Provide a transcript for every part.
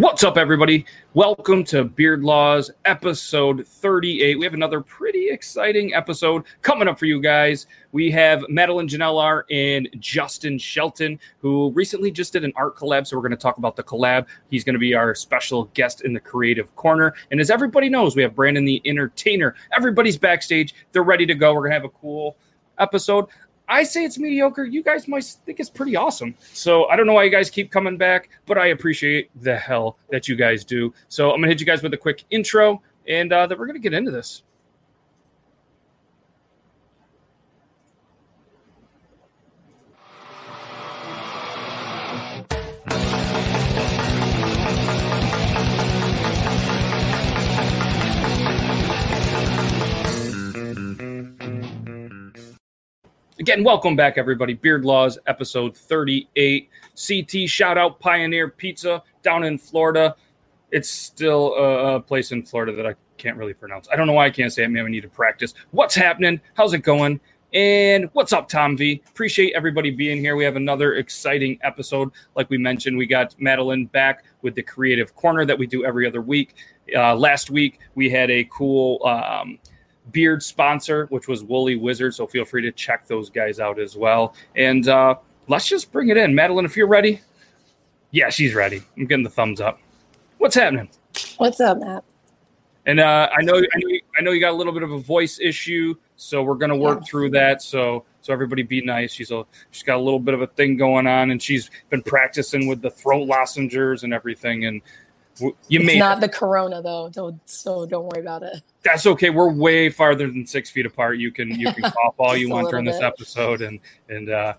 What's up, everybody? Welcome to Beard Laws episode 38. We have another pretty exciting episode coming up for you guys. We have Madeline Janellar and Justin Shelton, who recently just did an art collab. So, we're going to talk about the collab. He's going to be our special guest in the creative corner. And as everybody knows, we have Brandon the entertainer. Everybody's backstage, they're ready to go. We're going to have a cool episode. I say it's mediocre. You guys might think it's pretty awesome. So I don't know why you guys keep coming back, but I appreciate the hell that you guys do. So I'm gonna hit you guys with a quick intro, and uh, then we're gonna get into this. Again, welcome back, everybody. Beard Laws, episode 38. CT, shout out Pioneer Pizza down in Florida. It's still a, place in Florida that I can't really pronounce. I don't know why I can't say it. Maybe I need to practice. What's happening? How's it going? And what's up, Tom V? Appreciate everybody being here. We have another exciting episode. Like we mentioned, we got Madeline back with the creative corner that we do every other week. Uh, last week, we had a cool um, beard sponsor, which was Woolly Wizard. So feel free to check those guys out as well. And uh, let's just bring it in. Madeline, if you're ready. Yeah, she's ready. I'm getting the thumbs up. What's happening? What's up, Matt? And uh, I know, I know, I know you got a little bit of a voice issue, so we're gonna work yeah. through that. So, so everybody be nice. She's a, she's got a little bit of a thing going on, and she's been practicing with the throat lozenges and everything. And you may not the corona though, don't so don't worry about it. That's okay. We're way farther than six feet apart. You can you can cough all you want during bit. this episode, and and uh,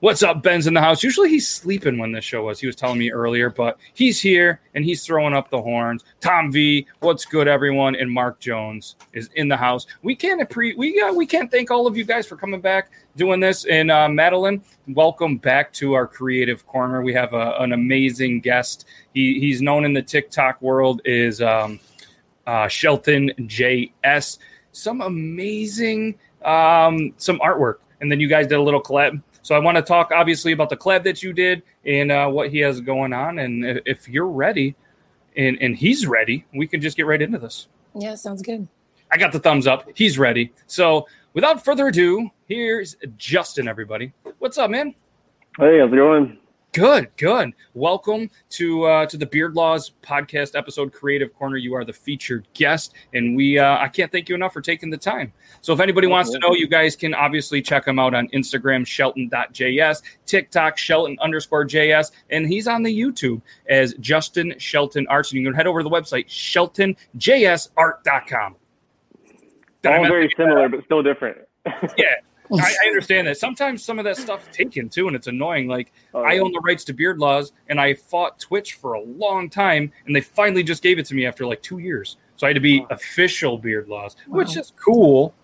what's up? Ben's in the house. Usually he's sleeping when this show was. He was telling me earlier, but he's here and he's throwing up the horns. Tom V, what's good, everyone? And Mark Jones is in the house. We can't appre- we uh, we can't thank all of you guys for coming back doing this. And uh, Madeline, welcome back to our creative corner. We have a, an amazing guest. He he's known in the TikTok world is um, uh, Shelton JS. Some amazing um, some artwork. And then you guys did a little collab so I want to talk obviously about the collab that you did and uh, what he has going on. And if you're ready and, and he's ready, we can just get right into this. Yeah, sounds good. I got the thumbs up. He's ready. So without further ado, here's Justin, everybody. What's up, man? Hey, how's it going? Good, good. Welcome to uh, to the Beard Laws podcast episode, Creative Corner. You are the featured guest, and we uh, I can't thank you enough for taking the time. So, if anybody wants to know, you guys can obviously check him out on Instagram, Shelton.js, TikTok, Shelton underscore JS, and he's on the YouTube as Justin Shelton Arts. And you can head over to the website, SheltonJSArt.com. All very similar, but still different. yeah, I, I, understand that. Sometimes some of that stuff taken too, and it's annoying. Like oh, I own the rights to Beard Laws, and I fought Twitch for a long time, and they finally just gave it to me after like two years. So I had to be wow. official Beard Laws, wow. which is cool,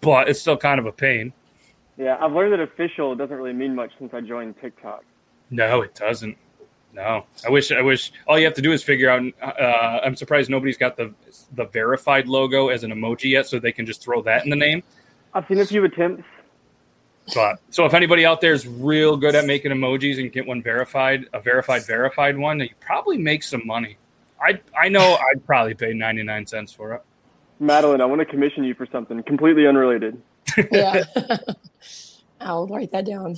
but it's still kind of a pain. Yeah, I've learned that official doesn't really mean much since I joined TikTok. No, it doesn't. No, I wish. I wish all you have to do is figure out. Uh, I'm surprised nobody's got the the verified logo as an emoji yet, so they can just throw that in the name. I've seen a few attempts. But uh, so if anybody out there is real good at making emojis and get one verified, a verified verified one, you probably make some money. I I know I'd probably pay ninety nine cents for it. Madeline, I want to commission you for something completely unrelated. yeah, I'll write that down.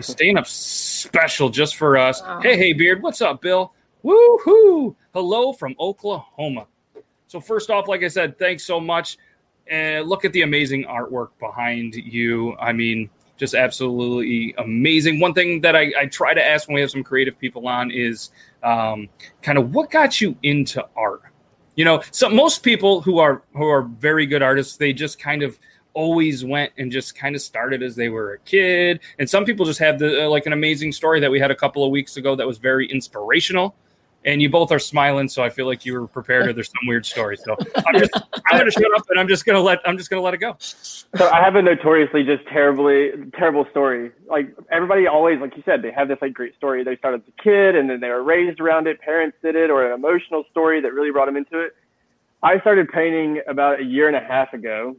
Staying up special just for us. Wow. Hey, hey, Beard, what's up, Bill? Woohoo! Hello from Oklahoma. So first off, like I said, thanks so much and look at the amazing artwork behind you. I mean, just absolutely amazing. One thing that I, I try to ask when we have some creative people on is um, kind of what got you into art. You know, so most people who are who are very good artists, they just kind of always went and just kind of started as they were a kid. And some people just have the uh, like an amazing story that we had a couple of weeks ago that was very inspirational and you both are smiling, so I feel like you were prepared or there's some weird story. So I'm just I'm gonna shut up and I'm just gonna let I'm just gonna let it go. So I have a notoriously just terribly terrible story. Like everybody always, like you said, they have this like great story. They started as a kid and then they were raised around it, parents did it, or an emotional story that really brought them into it. I started painting about a year and a half ago,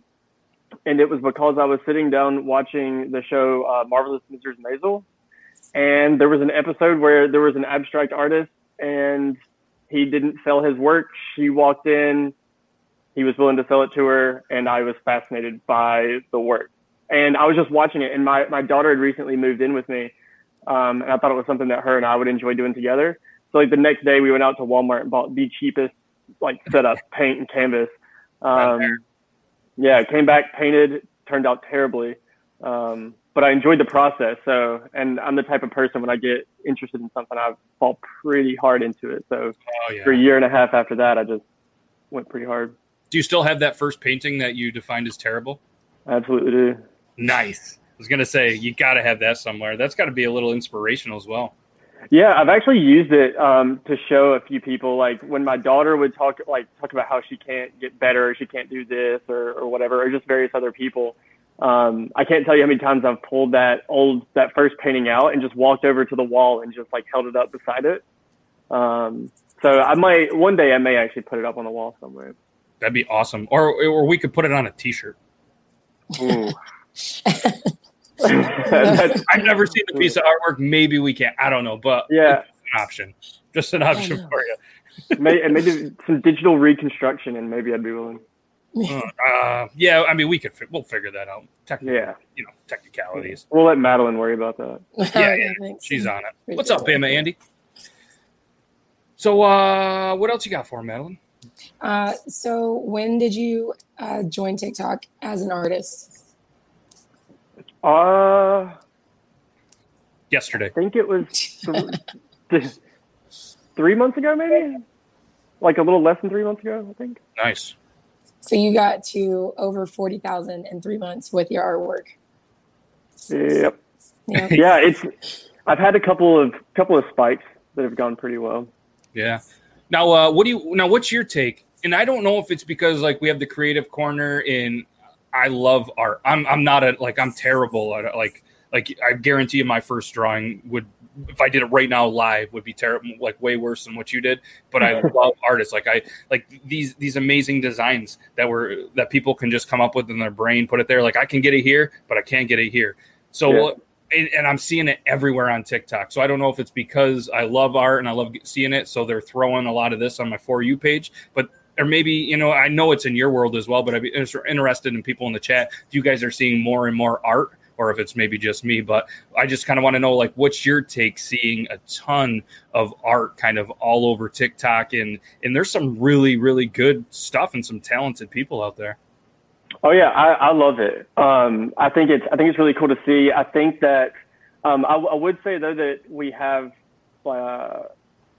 and it was because I was sitting down watching the show uh, Marvelous Mrs. Maisel, and there was an episode where there was an abstract artist and he didn't sell his work. She walked in, he was willing to sell it to her, and I was fascinated by the work. And I was just watching it, and my, my daughter had recently moved in with me, um, and I thought it was something that her and I would enjoy doing together. So like the next day, we went out to Walmart and bought the cheapest like setup, paint and canvas. Um, yeah, came back, painted, turned out terribly. Um, but I enjoyed the process. So, and I'm the type of person when I get interested in something, I fall pretty hard into it. So, oh, yeah. for a year and a half after that, I just went pretty hard. Do you still have that first painting that you defined as terrible? absolutely do. Nice. I was gonna say you got to have that somewhere. That's got to be a little inspirational as well. Yeah, I've actually used it um, to show a few people. Like when my daughter would talk, like talk about how she can't get better, or she can't do this, or or whatever, or just various other people. Um, I can't tell you how many times I've pulled that old that first painting out and just walked over to the wall and just like held it up beside it. Um, so I might one day I may actually put it up on the wall somewhere. That'd be awesome, or or we could put it on a T-shirt. Ooh. I've never seen the piece of artwork. Maybe we can. I don't know, but yeah, an option. Just an option for you. maybe, maybe some digital reconstruction, and maybe I'd be willing. Uh, yeah, I mean, we could. We'll figure that out. Technically, yeah, you know, technicalities. We'll let Madeline worry about that. yeah, yeah, she's on it. What's up, Bama Andy? So, uh, what else you got for Madeline? Uh, so when did you uh, join TikTok as an artist? Uh, yesterday. I think it was th- three months ago, maybe. Like a little less than three months ago, I think. Nice. So you got to over forty thousand in three months with your artwork. Yep. Yeah. yeah, it's. I've had a couple of couple of spikes that have gone pretty well. Yeah. Now, uh, what do you now? What's your take? And I don't know if it's because like we have the creative corner in I love art. I'm I'm not a like I'm terrible at like like I guarantee you my first drawing would if I did it right now live would be terrible like way worse than what you did. But I love artists like I like these these amazing designs that were that people can just come up with in their brain, put it there. Like I can get it here, but I can't get it here. So yeah. and, and I'm seeing it everywhere on TikTok. So I don't know if it's because I love art and I love seeing it. So they're throwing a lot of this on my for you page, but or maybe you know i know it's in your world as well but i'd be interested in people in the chat you guys are seeing more and more art or if it's maybe just me but i just kind of want to know like what's your take seeing a ton of art kind of all over tiktok and and there's some really really good stuff and some talented people out there. Oh yeah i, I love it. Um, i think it's i think it's really cool to see. I think that um, I, I, would say though that we have uh,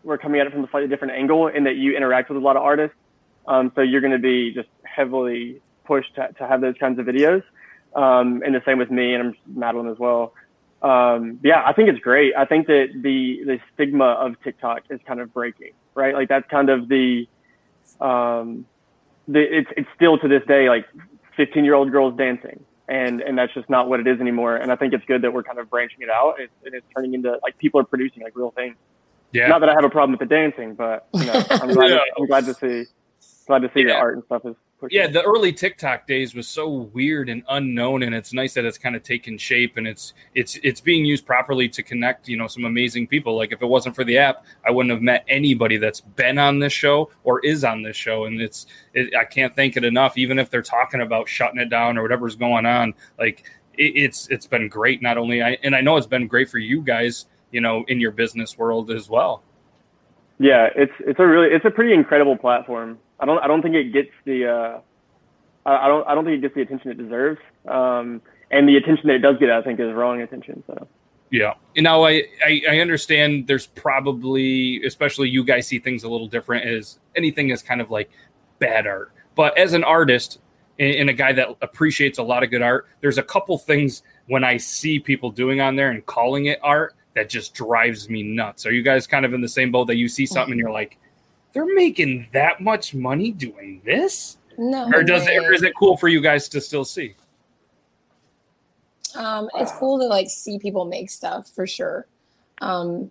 we're coming at it from a slightly different angle in that you interact with a lot of artists. Um, so you're going to be just heavily pushed to, to have those kinds of videos. Um, and the same with me and Madeline as well. Um, yeah, I think it's great. I think that the the stigma of TikTok is kind of breaking, right? Like that's kind of the um, the it's it's still to this day like 15 year old girls dancing, and and that's just not what it is anymore. And I think it's good that we're kind of branching it out. It's, and it's turning into like people are producing like real things. Yeah. Not that I have a problem with the dancing, but you know, I'm glad, yeah. to, I'm glad to see glad to see yeah. the art and stuff is yeah the early tiktok days was so weird and unknown and it's nice that it's kind of taken shape and it's it's it's being used properly to connect you know some amazing people. Like if it wasn't for the app i wouldn't have met anybody that's been on this show or is on this show and it's it, i can't thank it enough. Even if they're talking about shutting it down or whatever's going on like it, it's it's been great not only i and i know it's been great for you guys you know in your business world as well. Yeah it's it's a really it's a pretty incredible platform I don't I don't think it gets the uh, I, don't I don't think it gets the attention it deserves. Um, and the attention that it does get, I think, is wrong attention. So. Yeah. And now I, I, I understand there's probably, especially you guys see things a little different as anything is kind of like bad art. But as an artist and, and a guy that appreciates a lot of good art, there's a couple things when I see people doing on there and calling it art that just drives me nuts. Are you guys kind of in the same boat that you see something and you're like, they're making that much money doing this? No. Or does it, or is it cool for you guys to still see? Um, it's cool to like see people make stuff for sure. Um,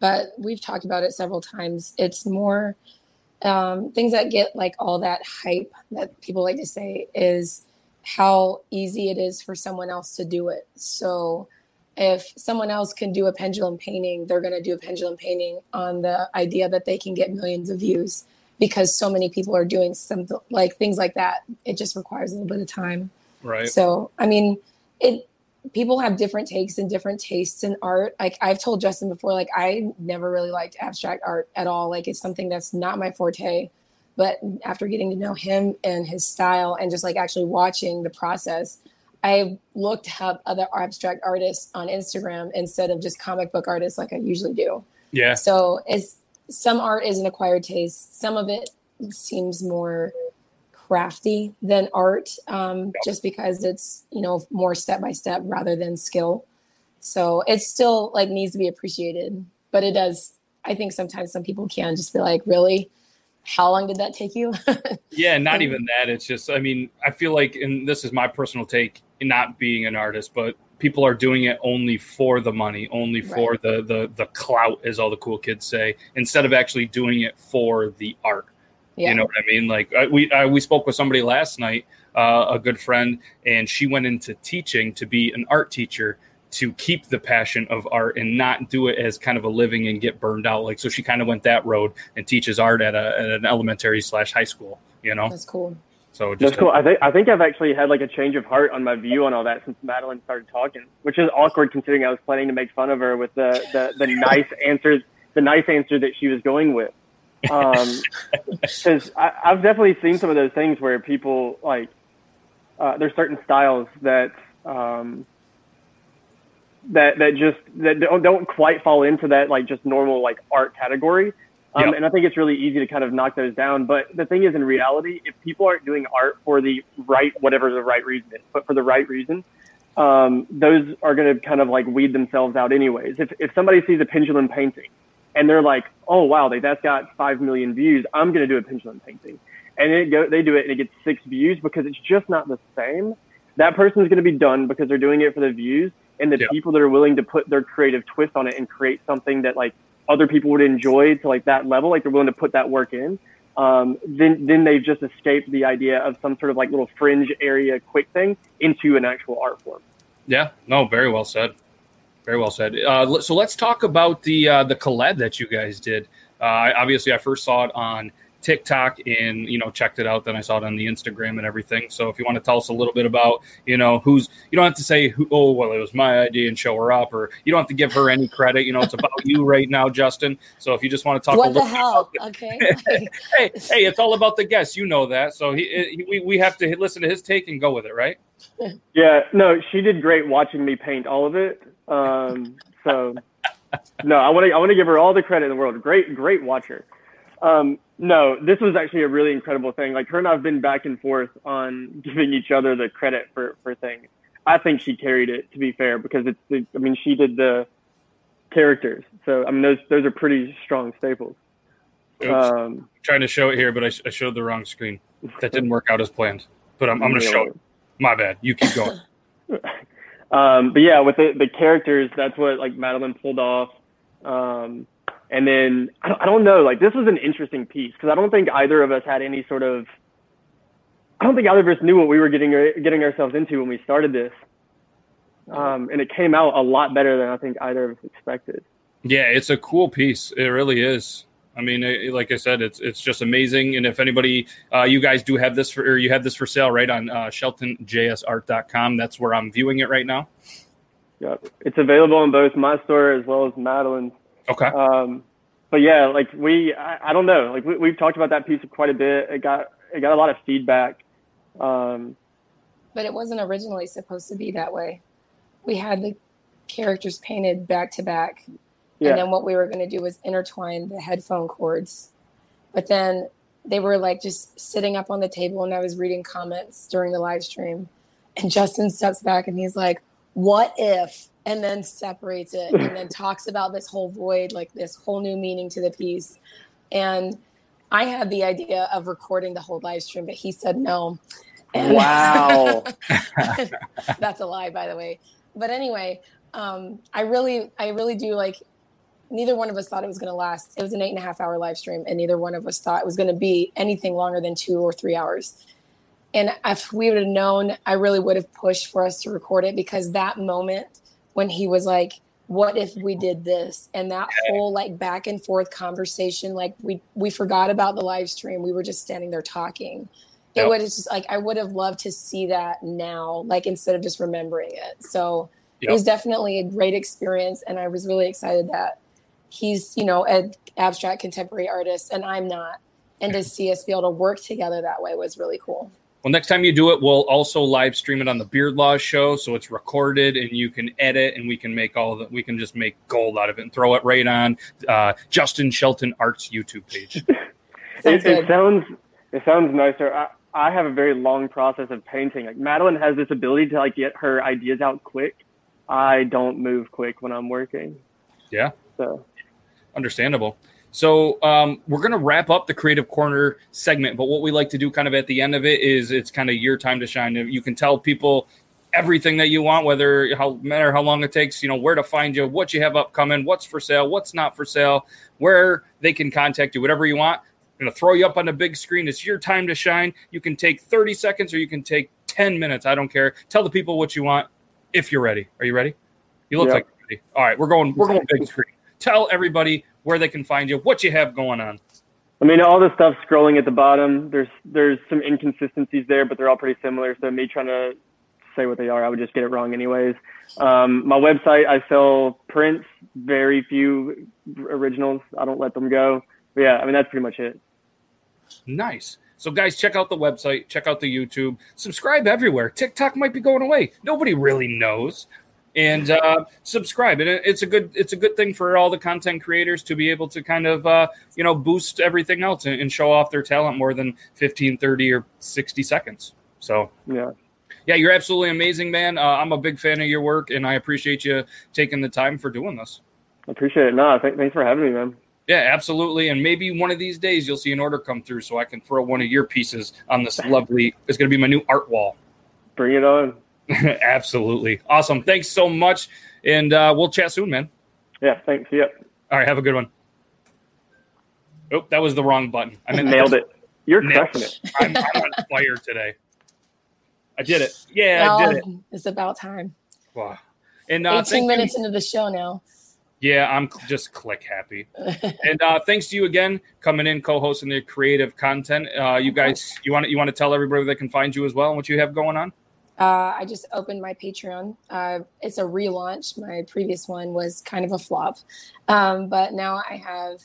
but we've talked about it several times. It's more um, things that get like all that hype that people like to say is how easy it is for someone else to do it. So if someone else can do a pendulum painting, they're going to do a pendulum painting on the idea that they can get millions of views because so many people are doing some like things like that. It just requires a little bit of time. Right. So, I mean, it people have different takes and different tastes in art. Like I've told Justin before, like I never really liked abstract art at all. Like it's something that's not my forte. But after getting to know him and his style and just like actually watching the process, I looked up other abstract artists on Instagram instead of just comic book artists like I usually do. Yeah. So it's some art is an acquired taste. Some of it seems more crafty than art, um, just because it's you know more step by step rather than skill. So it still like needs to be appreciated, but it does. I think sometimes some people can just be like, really, how long did that take you? yeah, not even that. It's just, I mean, I feel like, and this is my personal take, not being an artist, but people are doing it only for the money, only for right. the the the clout, as all the cool kids say, instead of actually doing it for the art. Yeah. You know what I mean? Like I, we I, we spoke with somebody last night, uh, a good friend, and she went into teaching to be an art teacher to keep the passion of art and not do it as kind of a living and get burned out. Like so, she kind of went that road and teaches art at, a, at an elementary slash high school. You know, that's cool. So that's cool. I think I think I've actually had like a change of heart on my view on all that since Madeline started talking, which is awkward considering I was planning to make fun of her with the the, the nice answers, the nice answer that she was going with um, because I've definitely seen some of those things where people like uh, there's certain styles that um, that that just that don't, don't quite fall into that like just normal like art category. Um, And I think it's really easy to kind of knock those down. But the thing is, in reality, if people aren't doing art for the right, whatever the right reason is, but for the right reason, um, those are going to kind of like weed themselves out anyways. If, if somebody sees a pendulum painting and they're like, oh wow, they, that's got five million views. I'm gonna do a pendulum painting, and it go, they do it and it gets six views because it's just not the same. That person is gonna be done because they're doing it for the views, and the people that are willing to put their creative twist on it and create something that like other people would enjoy to like that level, like they're willing to put that work in. Um, then then they've just escaped the idea of some sort of like little fringe area quick thing into an actual art form. Yeah, no, very well said. Very well said. Uh, so let's talk about the uh, the collab that you guys did. Uh, obviously, I first saw it on TikTok and you know checked it out. Then I saw it on the Instagram and everything. So if you want to tell us a little bit about you know who's you don't have to say who, oh well it was my idea and show her up or you don't have to give her any credit. You know it's about you right now, Justin. So if you just want to talk what the hell, okay. hey, hey, it's all about the guest. You know that. So he, he we we have to listen to his take and go with it, right? Yeah. No, she did great watching me paint all of it. Um, so no, I want to I want to give her all the credit in the world. Great, great watcher. Um, no, this was actually a really incredible thing. Like her and I've been back and forth on giving each other the credit for for things. I think she carried it to be fair because it's I mean she did the characters. So I mean those those are pretty strong staples. Um, trying to show it here, but I, I, showed the wrong screen. That didn't work out as planned. But I'm, I'm going to show it. My bad. You keep going. Um, but yeah, with the, the characters, that's what like Madeline pulled off. Um, and then I don't, I don't know, like this was an interesting piece because I don't think either of us had any sort of, I don't think either of us knew what we were getting getting ourselves into when we started this. Um, and it came out a lot better than I think either of us expected. Yeah, it's a cool piece. It really is. I mean, it, like I said, it's it's just amazing. And if anybody, uh, you guys do have this for, or you have this for sale, right on uh, SheltonJSArt.com. That's where I'm viewing it right now. Yep, it's available in both my store as well as Madeline's. Okay. Um, but yeah, like we, I, I don't know, like we, have talked about that piece quite a bit. It got it got a lot of feedback. Um, but it wasn't originally supposed to be that way. We had the characters painted back to back yeah. And then what we were going to do was intertwine the headphone cords. But then they were like just sitting up on the table and I was reading comments during the live stream. And Justin steps back and he's like, What if? And then separates it and then talks about this whole void, like this whole new meaning to the piece. And I had the idea of recording the whole live stream, but he said no. And wow. that's a lie, by the way. But anyway, um, I really, I really do like neither one of us thought it was going to last. It was an eight and a half hour live stream, and neither one of us thought it was going to be anything longer than two or three hours. And if we would have known, I really would have pushed for us to record it because that moment when he was like, what if we did this? And that whole like back and forth conversation like we we forgot about the live stream. We were just standing there talking. It yep. was just like i would have loved to see that now like instead of just remembering it. So yep. it was definitely a great experience and i was really excited that he's you know an abstract contemporary artist and i'm not. And to see us be able to work together that way was really cool well, next time you do it, we'll also live stream it on the Beard Laws show, so it's recorded and you can edit, and we can make all that. We can just make gold out of it and throw it right on uh, Justin Shelton Arts YouTube page. it, it, sounds it sounds nicer. I, I have a very long process of painting. Like Madeline has this ability to like get her ideas out quick. I don't move quick when I'm working. Yeah. So understandable. So um, we're going to wrap up the creative corner segment, but what we like to do kind of at the end of it is it's kind of your time to shine. You can tell people everything that you want, whether how matter how long it takes, you know, where to find you, what you have upcoming, what's for sale, what's not for sale, where they can contact you, whatever you want. I'm going to throw you up on the big screen. It's your time to shine. You can take 30 seconds or you can take 10 minutes. I don't care. Tell the people what you want if you're ready. Are you ready? You look like ready. All right, we're going we're going big screen. Tell everybody where they can find you, what you have going on. I mean, all the stuff scrolling at the bottom. There's there's some inconsistencies there, but they're all pretty similar. So me trying to say what they are, I would just get it wrong anyways. Um, my website, I sell prints, very few originals. I don't let them go. But yeah, I mean that's pretty much it. Nice. So guys, check out the website, check out the YouTube, subscribe everywhere. TikTok might be going away. Nobody really knows and uh, subscribe. And it's a good it's a good thing for all the content creators to be able to kind of uh, you know boost everything else and, and, show off their talent more than 15, 30, or 60 seconds. So yeah. Yeah, you're absolutely amazing, man. Uh, I'm a big fan of your work, and I appreciate you taking the time for doing this. I appreciate it. No, th- thanks for having me, man. Yeah, absolutely. And maybe one of these days you'll see an order come through so I can throw one of your pieces on this lovely, it's going to be my new art wall. Bring it on. Absolutely. Awesome. Thanks so much. And uh, we'll chat soon, man. Yeah, thanks. Yep. All right. Have a good one. Oh, that was the wrong button. I mean, nailed it. You're crushing it. I'm, I'm, on fire today. I did it. Yeah, well, I did it. It's about time. Wow. And uh, 18 minutes you. into the show now. Yeah, I'm just click happy. and uh, thanks to you again coming in, co-hosting the creative content. Uh, you guys, you want you want to tell everybody they can find you as well and what you have going on? Uh, I just opened my Patreon. Uh, it's a relaunch. My previous one was kind of a flop, um, but now I have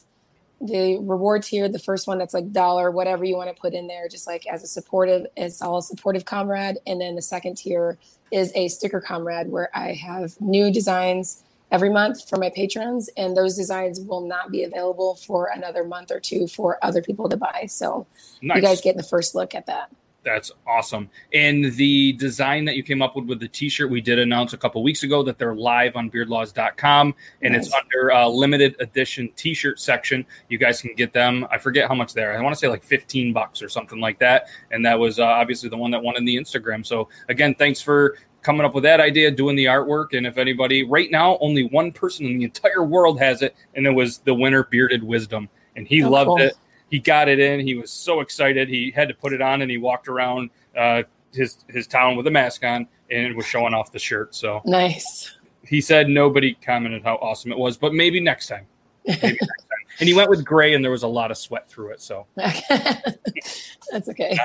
the reward tier. The first one that's like dollar, whatever you want to put in there, just like as a supportive. It's all a supportive comrade, and then the second tier is a sticker comrade, where I have new designs every month for my patrons, and those designs will not be available for another month or two for other people to buy. So nice. you guys get the first look at that. That's awesome. And the design that you came up with with the t-shirt, we did announce a couple weeks ago that they're live on beardlaws.com and nice. it's under a limited edition t-shirt section. You guys can get them. I forget how much they're. I want to say like 15 bucks or something like that. And that was uh, obviously the one that won in the Instagram. So again, thanks for coming up with that idea, doing the artwork. And if anybody right now, only one person in the entire world has it, and it was the winner, Bearded Wisdom. And he oh, loved cool. it he got it in. He was so excited. He had to put it on, and he walked around uh, his his town with a mask on and was showing off the shirt. So nice. He said nobody commented how awesome it was, but maybe next time. Maybe next time. And he went with gray, and there was a lot of sweat through it. So that's okay.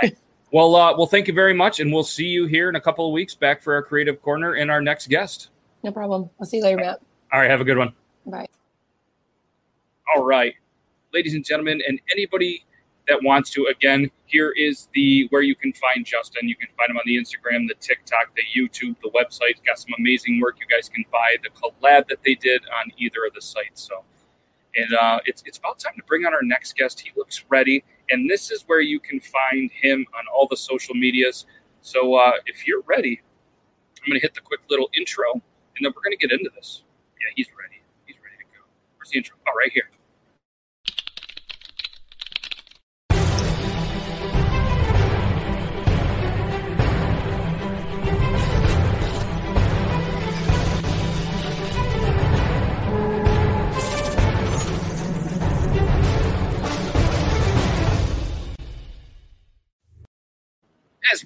Well, uh, well, thank you very much, and we'll see you here in a couple of weeks back for our creative corner and our next guest. No problem. I'll see you later, Matt. All right, have a good one. Bye. All right ladies and gentlemen, and anybody that wants to, again, here is the where you can find Justin. You can find him on the Instagram, the TikTok, the YouTube, the website. Got some amazing work. You guys can buy the collab that they did on either of the sites. So, and uh, it's it's about time to bring on our next guest. He looks ready, and this is where you can find him on all the social medias. So, uh, if you're ready, I'm going to hit the quick little intro, and then we're going to get into this. Yeah, he's ready. He's ready to go. Where's the intro? Oh, right here.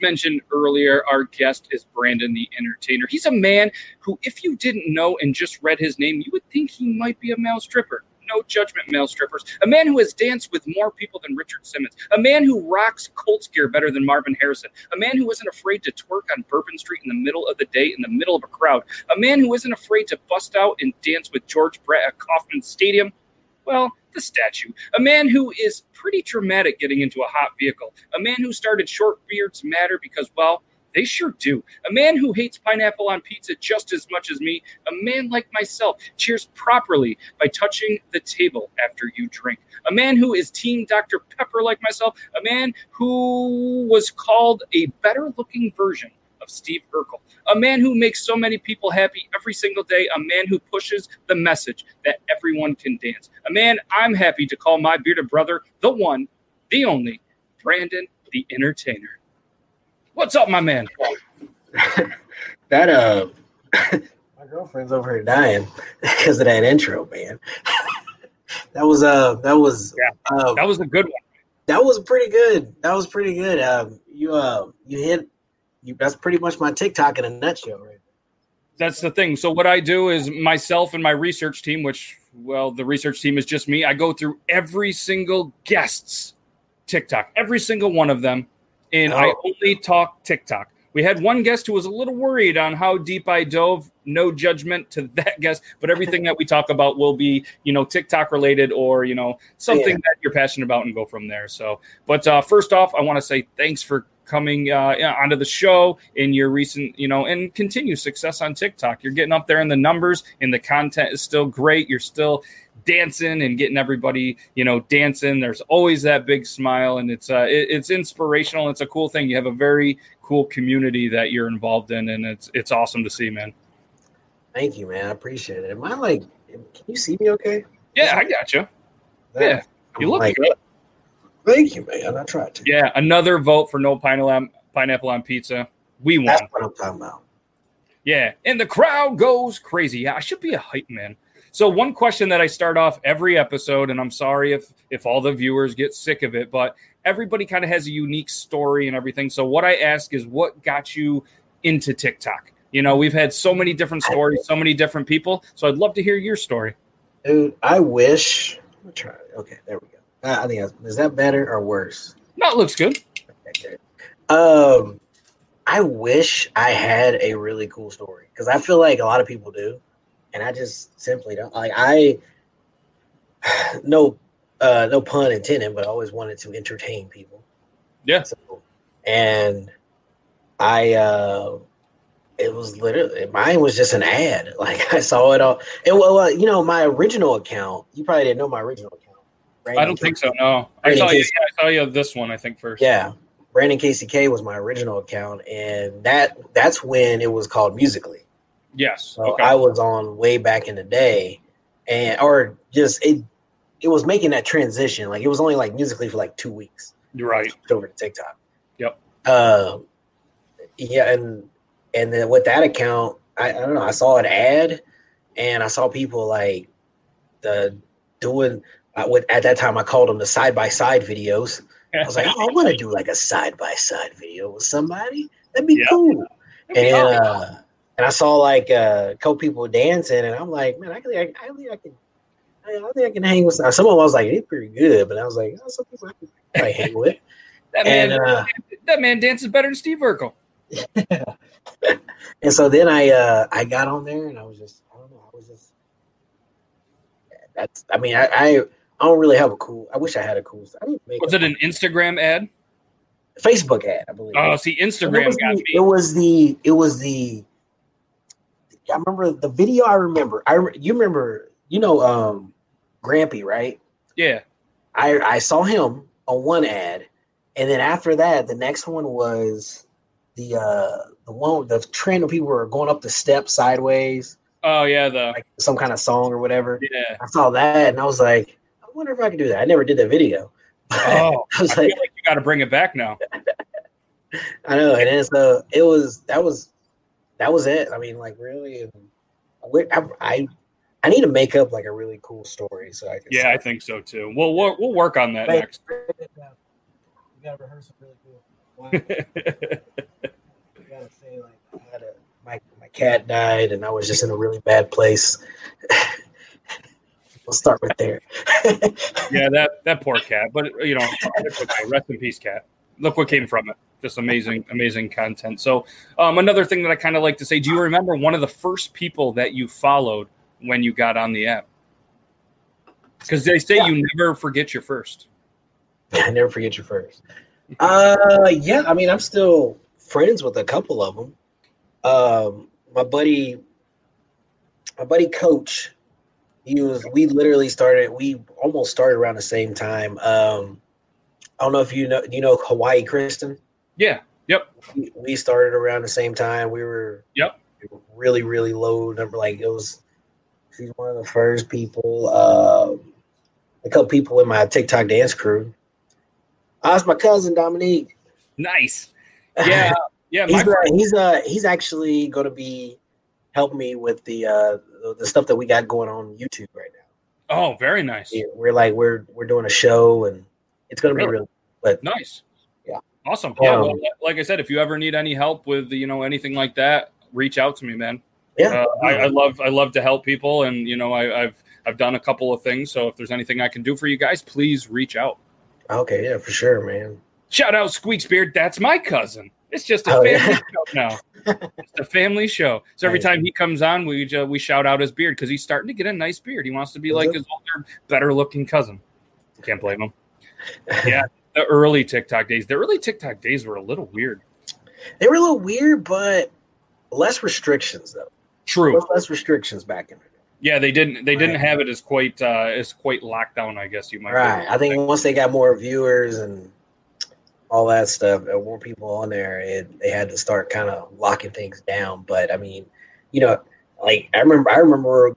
Mentioned earlier, our guest is Brandon the Entertainer. He's a man who, if you didn't know and just read his name, you would think he might be a male stripper no judgment, male strippers. A man who has danced with more people than Richard Simmons. A man who rocks Colts gear better than Marvin Harrison. A man who isn't afraid to twerk on Bourbon Street in the middle of the day, in the middle of a crowd. A man who isn't afraid to bust out and dance with George Brett at Kauffman Stadium. Well, the statue. A man who is pretty dramatic getting into a hot vehicle. A man who started Short Beards Matter because, well, they sure do. A man who hates pineapple on pizza just as much as me, a man like myself, cheers properly by touching the table after you drink. A man who is Team Dr. Pepper like myself, a man who was called a better looking version of Steve Urkel. A man who makes so many people happy every single day. A man who pushes the message that everyone can dance. A man I'm happy to call my bearded brother, the one, the only, Brandon the Entertainer. What's up, my man? that uh, my girlfriend's over here dying because of that intro, man. that was uh, that was yeah, uh, that was a good one. That was pretty good. That was pretty good. Um, you uh, you hit. You, that's pretty much my TikTok in a nutshell, right? That's the thing. So what I do is myself and my research team, which well, the research team is just me. I go through every single guest's TikTok, every single one of them, and oh. I only talk TikTok. We had one guest who was a little worried on how deep I dove. No judgment to that guest, but everything that we talk about will be, you know, TikTok related or you know something yeah. that you're passionate about, and go from there. So, but uh, first off, I want to say thanks for coming uh, onto the show in your recent, you know, and continue success on TikTok. You're getting up there in the numbers, and the content is still great. You're still dancing and getting everybody, you know, dancing. There's always that big smile, and it's uh, it, it's inspirational. It's a cool thing. You have a very cool community that you're involved in, and it's it's awesome to see, man. Thank you, man. I appreciate it. Am I like? Can you see me okay? Yeah, I got you. That, yeah, you look like, good. Thank you, man. I tried to. Yeah, another vote for no pineapple pineapple on pizza. We won. That's what I'm talking about. Yeah, and the crowd goes crazy. Yeah, I should be a hype man. So one question that I start off every episode, and I'm sorry if if all the viewers get sick of it, but everybody kind of has a unique story and everything. So what I ask is, what got you into TikTok? You know, we've had so many different stories, so many different people. So I'd love to hear your story. Dude, I wish. I'm try. Okay, there we go. I think is that better or worse? No, it looks good. Okay, um, I wish I had a really cool story because I feel like a lot of people do and I just simply don't like I no uh no pun intended, but I always wanted to entertain people. Yeah. So, and I uh it was literally mine was just an ad. Like I saw it all. And well, uh, you know, my original account. You probably didn't know my original account. Right? I don't think so. No, I saw you. Yeah, I saw you this one. I think first. Yeah, Brandon KCK was my original account, and that that's when it was called Musical.ly. Yes. So okay. I was on way back in the day, and or just it it was making that transition. Like it was only like Musical.ly for like two weeks. Right. Over to TikTok. Yep. Um. Yeah, and and then with that account, I, I don't know. I saw an ad, and I saw people like the doing. Uh, with at that time, I called them the side by side videos. I was like, oh, I want to do like a side by side video with somebody. That'd be yep. cool. That'd be and uh, and I saw like uh, a couple people dancing, and I'm like, man, I think I, I, think I can. I, think I can hang with some. Some of them I was like, it's pretty good, but I was like, oh, some people I can probably hang with. that and, man, uh, that man dances better than Steve Urkel. and so then I uh, I got on there, and I was just, I don't know, I was just. That's. I mean, I, I I don't really have a cool. I wish I had a cool. I didn't make was it an Instagram ad? Facebook ad, I believe. Oh, see, Instagram it got the, me. It was the it was the I remember the video. I remember. I you remember. You know, um, Grampy, right? Yeah. I I saw him on one ad, and then after that, the next one was the uh the one the trend of people were going up the steps sideways. Oh yeah, the like some kind of song or whatever. Yeah. I saw that and I was like, wonder if I can do that. I never did that video. Oh, I was I like, like you got to bring it back now. I know, and then so it was that was that was it. I mean, like really, I, I, I need to make up like a really cool story so I can. Yeah, I think so too. We'll we'll, we'll work on that next. We gotta rehearse a really cool. I gotta say, like, I had a, my my cat died, and I was just in a really bad place. We'll start right there. yeah, that that poor cat. But you know, rest in peace, cat. Look what came from it. Just amazing, amazing content. So, um, another thing that I kind of like to say: Do you remember one of the first people that you followed when you got on the app? Because they say yeah. you never forget your first. I never forget your first. Uh, yeah. I mean, I'm still friends with a couple of them. Um, my buddy, my buddy Coach, he was. We literally started. We almost started around the same time. Um, I don't know if you know. You know Hawaii Kristen. Yeah. Yep. We, we started around the same time. We were. Yep. Really, really low number. Like it was. She's one of the first people. Um, a couple people in my TikTok dance crew. Asked my cousin Dominique. Nice. Yeah. Yeah. he's, uh, he's uh he's actually going to be helping me with the uh the stuff that we got going on YouTube right now. Oh, very nice. Yeah, we're like we're we're doing a show and it's going to really? be really but nice. Yeah. Awesome. Yeah. Um, well, like I said, if you ever need any help with you know anything like that, reach out to me, man. Yeah. Uh, I, I, love I love to help people, and you know I, I've I've done a couple of things. So if there's anything I can do for you guys, please reach out. Okay, yeah, for sure, man. Shout out Squeaks Beard. That's my cousin. It's just a oh, family yeah. show now. It's a family show. So every time he comes on, we uh, we shout out his beard because he's starting to get a nice beard. He wants to be like his older, better looking cousin. Can't blame him. Yeah, the early TikTok days. The early TikTok days were a little weird. They were a little weird, but less restrictions though. True. Less restrictions back in the yeah, they didn't. They didn't have it as quite uh, as quite locked down. I guess you might. Right. I think once they got more viewers and all that stuff, and more people on there, and they had to start kind of locking things down. But I mean, you know, like I remember, I remember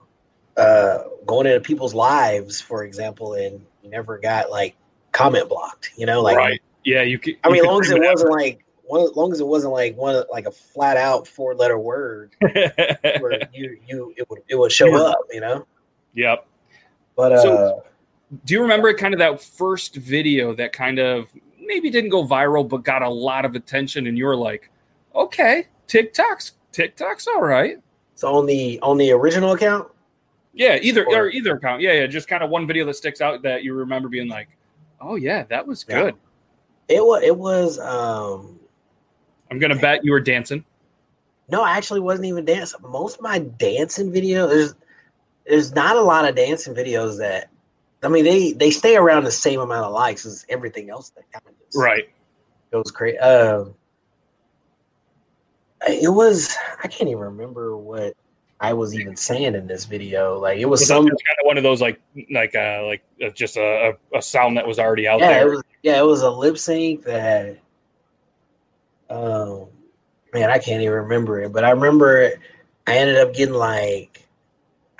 uh, going into people's lives, for example, and you never got like comment blocked. You know, like right. Yeah, you. Could, I mean, as long as it wasn't like one, as long as it wasn't like one like a flat out four letter word, where you you it would it would show up, you know. Yep. But uh, so, do you remember kind of that first video that kind of maybe didn't go viral but got a lot of attention, and you're like, okay, TikTok's TikTok's all right. So on the on the original account. Yeah, either or, or either account. Yeah, yeah, just kind of one video that sticks out that you remember being like, "Oh yeah, that was good." Yeah. It was. It was. Um, I'm gonna bet you were dancing. No, I actually wasn't even dancing. Most of my dancing videos, there's there's not a lot of dancing videos that I mean they they stay around the same amount of likes as everything else that kind of right goes crazy. Uh, it was I can't even remember what I was even saying in this video. Like it was, was some kind of one of those like like uh like uh, just a, a sound that was already out yeah, there. It was, yeah, it was a lip sync that um, man, I can't even remember it, but I remember I ended up getting like,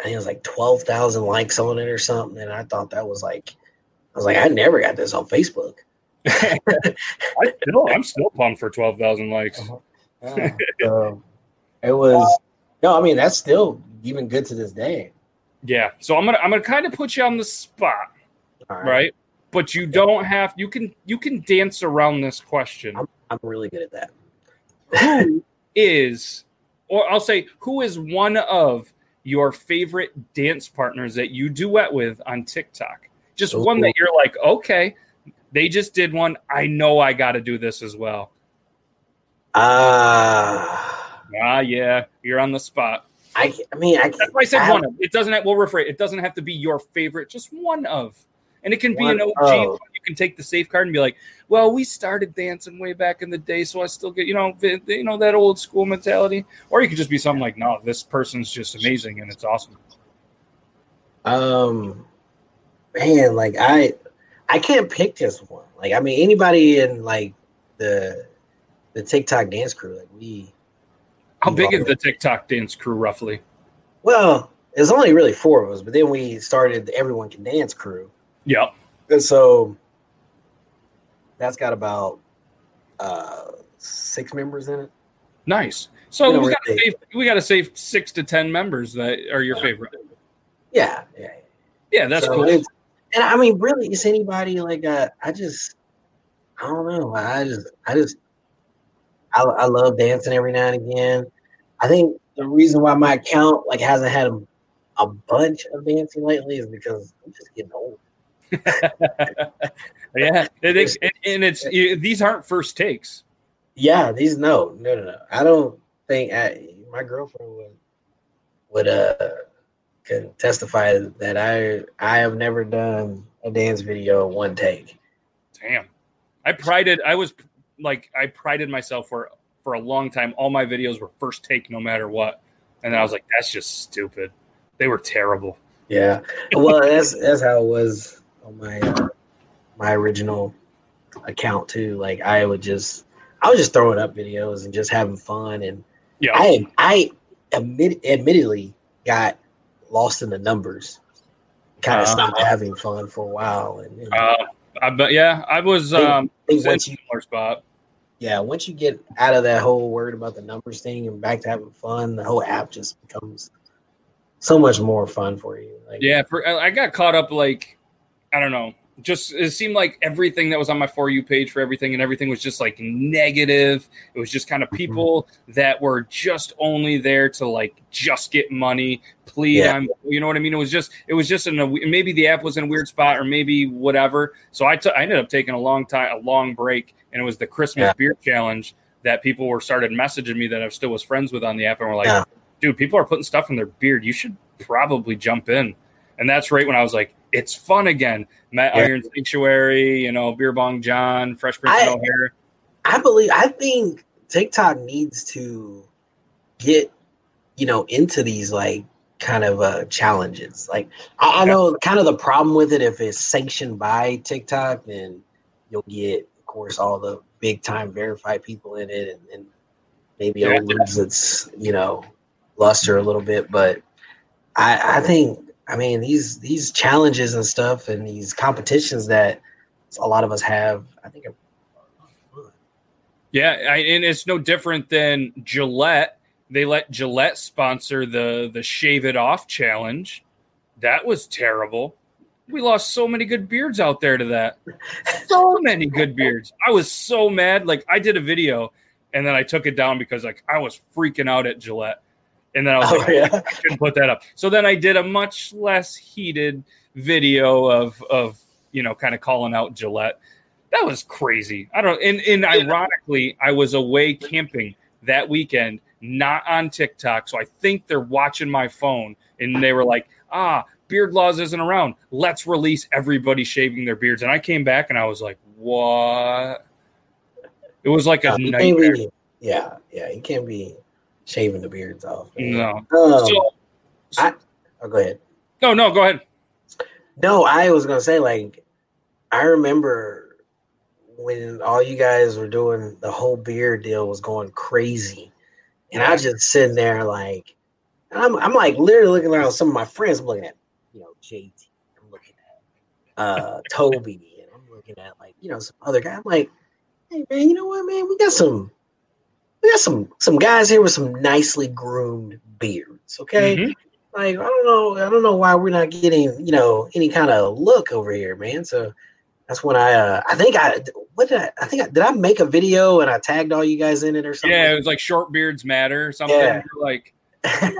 I think it was like 12,000 likes on it or something. And I thought that was like, I was like, I never got this on Facebook. I still, I'm still pumped for 12,000 likes. Uh-huh. Yeah, so it was, no, I mean, that's still even good to this day. Yeah. So I'm going to, I'm going to kind of put you on the spot. Right. right. But you don't have, you can, you can dance around this question. I'm, I'm really good at that. Who is, or I'll say, who is one of your favorite dance partners that you duet with on TikTok? Just one that you're like, okay, they just did one. I know I got to do this as well. Ah, uh, ah, yeah, you're on the spot. I, I mean, I, that's why I said I one of. It doesn't. Have, we'll rephrase. It doesn't have to be your favorite. Just one of, and it can be an OG can take the safe card and be like, well, we started dancing way back in the day, so I still get, you know, you know that old school mentality. Or you could just be something like, no, this person's just amazing and it's awesome. Um, man, like I, I can't pick just one. Like I mean, anybody in like the the TikTok dance crew, like we. How big is the TikTok dance crew roughly? Well, it's only really four of us, but then we started the Everyone Can Dance crew. Yep. And so that's got about uh, six members in it. Nice. So we got to save we got to save six to ten members that are your favorite. Yeah, yeah, yeah. That's so cool. And I mean, really, is anybody like uh, I just I don't know. I just I just I, I love dancing every now and again. I think the reason why my account like hasn't had a, a bunch of dancing lately is because I'm just getting old. yeah, it is, and it's these aren't first takes. Yeah, these no, no, no, no. I don't think I, my girlfriend would would uh can testify that I I have never done a dance video one take. Damn, I prided I was like I prided myself for for a long time. All my videos were first take, no matter what, and I was like, that's just stupid. They were terrible. Yeah, well, that's that's how it was on my uh, my original account too. Like I would just I was just throwing up videos and just having fun. And yeah, I I admit, admittedly got lost in the numbers. Kind of uh, stopped having fun for a while. And, and uh, I bet yeah, I was um once you, spot. Yeah, once you get out of that whole word about the numbers thing and back to having fun, the whole app just becomes so much more fun for you. Like, yeah, for I got caught up like I don't know just it seemed like everything that was on my for you page for everything and everything was just like negative it was just kind of mm-hmm. people mm-hmm. that were just only there to like just get money please yeah. i'm you know what i mean it was just it was just in a maybe the app was in a weird spot or maybe whatever so I, t- I ended up taking a long time a long break and it was the christmas yeah. beer challenge that people were started messaging me that i still was friends with on the app and were like yeah. dude people are putting stuff in their beard you should probably jump in and that's right when i was like it's fun again. Matt yeah. Iron Sanctuary, you know, Beer Bong John, Fresh Prince I, O'Hare. I believe I think TikTok needs to get, you know, into these like kind of uh challenges. Like I, I know kind of the problem with it if it's sanctioned by TikTok, then you'll get, of course, all the big time verified people in it and, and maybe yeah. it'll lose its, you know, luster a little bit. But I, I think I mean these these challenges and stuff and these competitions that a lot of us have. I think. Yeah, I, and it's no different than Gillette. They let Gillette sponsor the the Shave It Off challenge. That was terrible. We lost so many good beards out there to that. So many good beards. I was so mad. Like I did a video and then I took it down because like I was freaking out at Gillette. And then I was oh, like, yeah. I shouldn't put that up. So then I did a much less heated video of of you know kind of calling out Gillette. That was crazy. I don't and, and ironically, I was away camping that weekend, not on TikTok. So I think they're watching my phone and they were like, ah, beard laws isn't around. Let's release everybody shaving their beards. And I came back and I was like, what? It was like a nightmare. yeah, yeah, it can't be shaving the beards off. No. Um, so, so, I, oh, go ahead. No, no, go ahead. No, I was gonna say like I remember when all you guys were doing the whole beard deal was going crazy, and I was just sitting there like, I'm I'm like literally looking around some of my friends. I'm looking at you know JT. I'm looking at uh Toby, and I'm looking at like you know some other guy. I'm like, hey man, you know what, man, we got some we got some some guys here with some nicely groomed beards. Okay, mm-hmm. like I don't know, I don't know why we're not getting you know any kind of look over here, man. So that's when I uh I think I what did I, I think I, did I make a video and I tagged all you guys in it or something? Yeah, it was like short beards matter something yeah. like.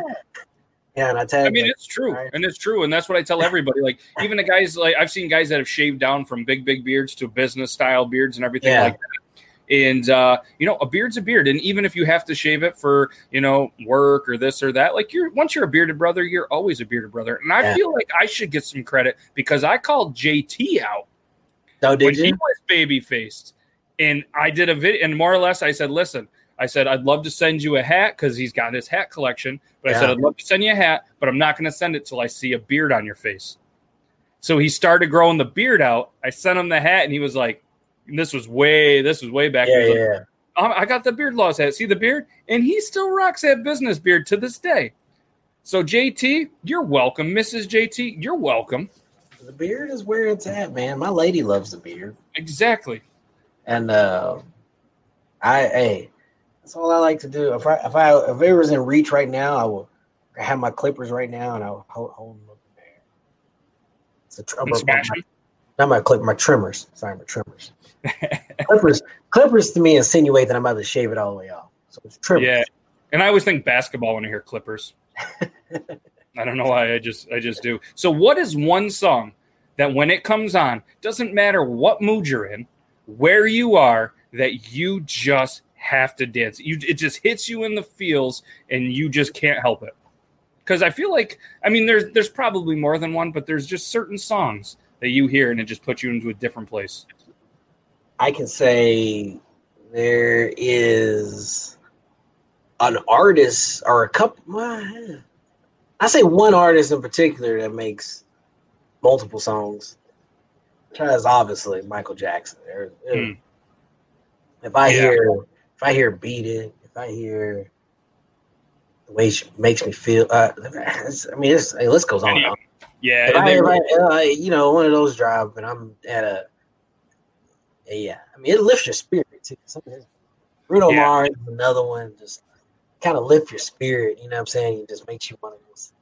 Yeah, and I tagged. I mean, it's true, right. and it's true, and that's what I tell everybody. Like, even the guys, like I've seen guys that have shaved down from big, big beards to business style beards and everything yeah. like that and uh, you know, a beard's a beard, and even if you have to shave it for you know work or this or that, like you're once you're a bearded brother, you're always a bearded brother. And I yeah. feel like I should get some credit because I called JT out. Oh, did when you? He was baby faced, and I did a video, and more or less, I said, "Listen." I said, I'd love to send you a hat because he's got his hat collection. But yeah. I said, I'd love to send you a hat, but I'm not going to send it till I see a beard on your face. So he started growing the beard out. I sent him the hat, and he was like, and this was way this was way back. Yeah, yeah. Like, I got the beard laws hat. See the beard, and he still rocks that business beard to this day. So JT, you're welcome, Mrs. JT. You're welcome. The beard is where it's at, man. My lady loves the beard. Exactly. And uh, I hey, that's all I like to do. If I if I if it was in reach right now, I will have my clippers right now and I'll hold, hold them up in there. It's a trouble. Not my clip, my trimmers. Sorry, my trimmers. clippers, clippers to me insinuate that I'm about to shave it all the way off. So it's trimmers. Yeah, and I always think basketball when I hear Clippers. I don't know why. I just I just do. So, what is one song that when it comes on, doesn't matter what mood you're in, where you are, that you just have to dance. You it just hits you in the feels, and you just can't help it. Because I feel like I mean, there's there's probably more than one, but there's just certain songs that you hear and it just puts you into a different place. I can say there is an artist or a couple. well, I say one artist in particular that makes multiple songs. Because obviously Michael Jackson. Hmm. If I Yeah. hear, if I hear "Beat It," if I hear the way she makes me feel, uh, I mean, it's, the list goes on. and Yeah, If I, if I, uh, you know, one of those drive, and I'm at a, yeah. I mean, it lifts your spirit too. Some of his- Bruno Yeah. Mars is another one, just kind of lift your spirit. You know what I'm saying? It just makes you want to just,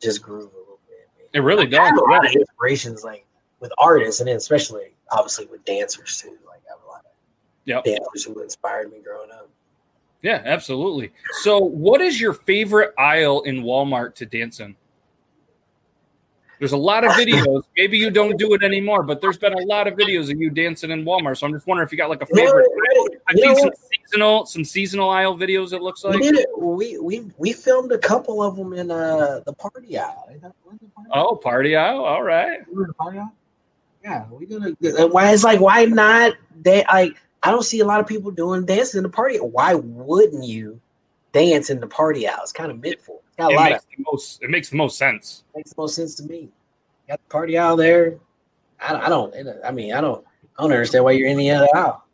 just groove a little bit. man. it really I does. have a lot of inspirations, like with artists, and then especially obviously with dancers too. Like I have a lot of Yep. dancers who inspired me growing up. Yeah, absolutely. So, what is your favorite aisle in Walmart to dance in? There's a lot of videos. Maybe you don't do it anymore, but there's been a lot of videos of you dancing in Walmart. So I'm just wondering if you got like a favorite. I've seen some seasonal, some seasonal aisle videos. It looks like. We we we filmed a couple of them in uh the party aisle. Is that- was it party? Oh, party aisle. All right. We were in the party aisle? Yeah, we did a. and Why it's like why not? They like I don't see a lot of people doing dances in the party. Why wouldn't you dance in the party aisle? It's kind of meant for. It's got a It lot makes of the most. It makes the most sense. makes the most sense to me. Got the party out there. I, I don't. I mean, I don't. I don't understand why you're in the other aisle.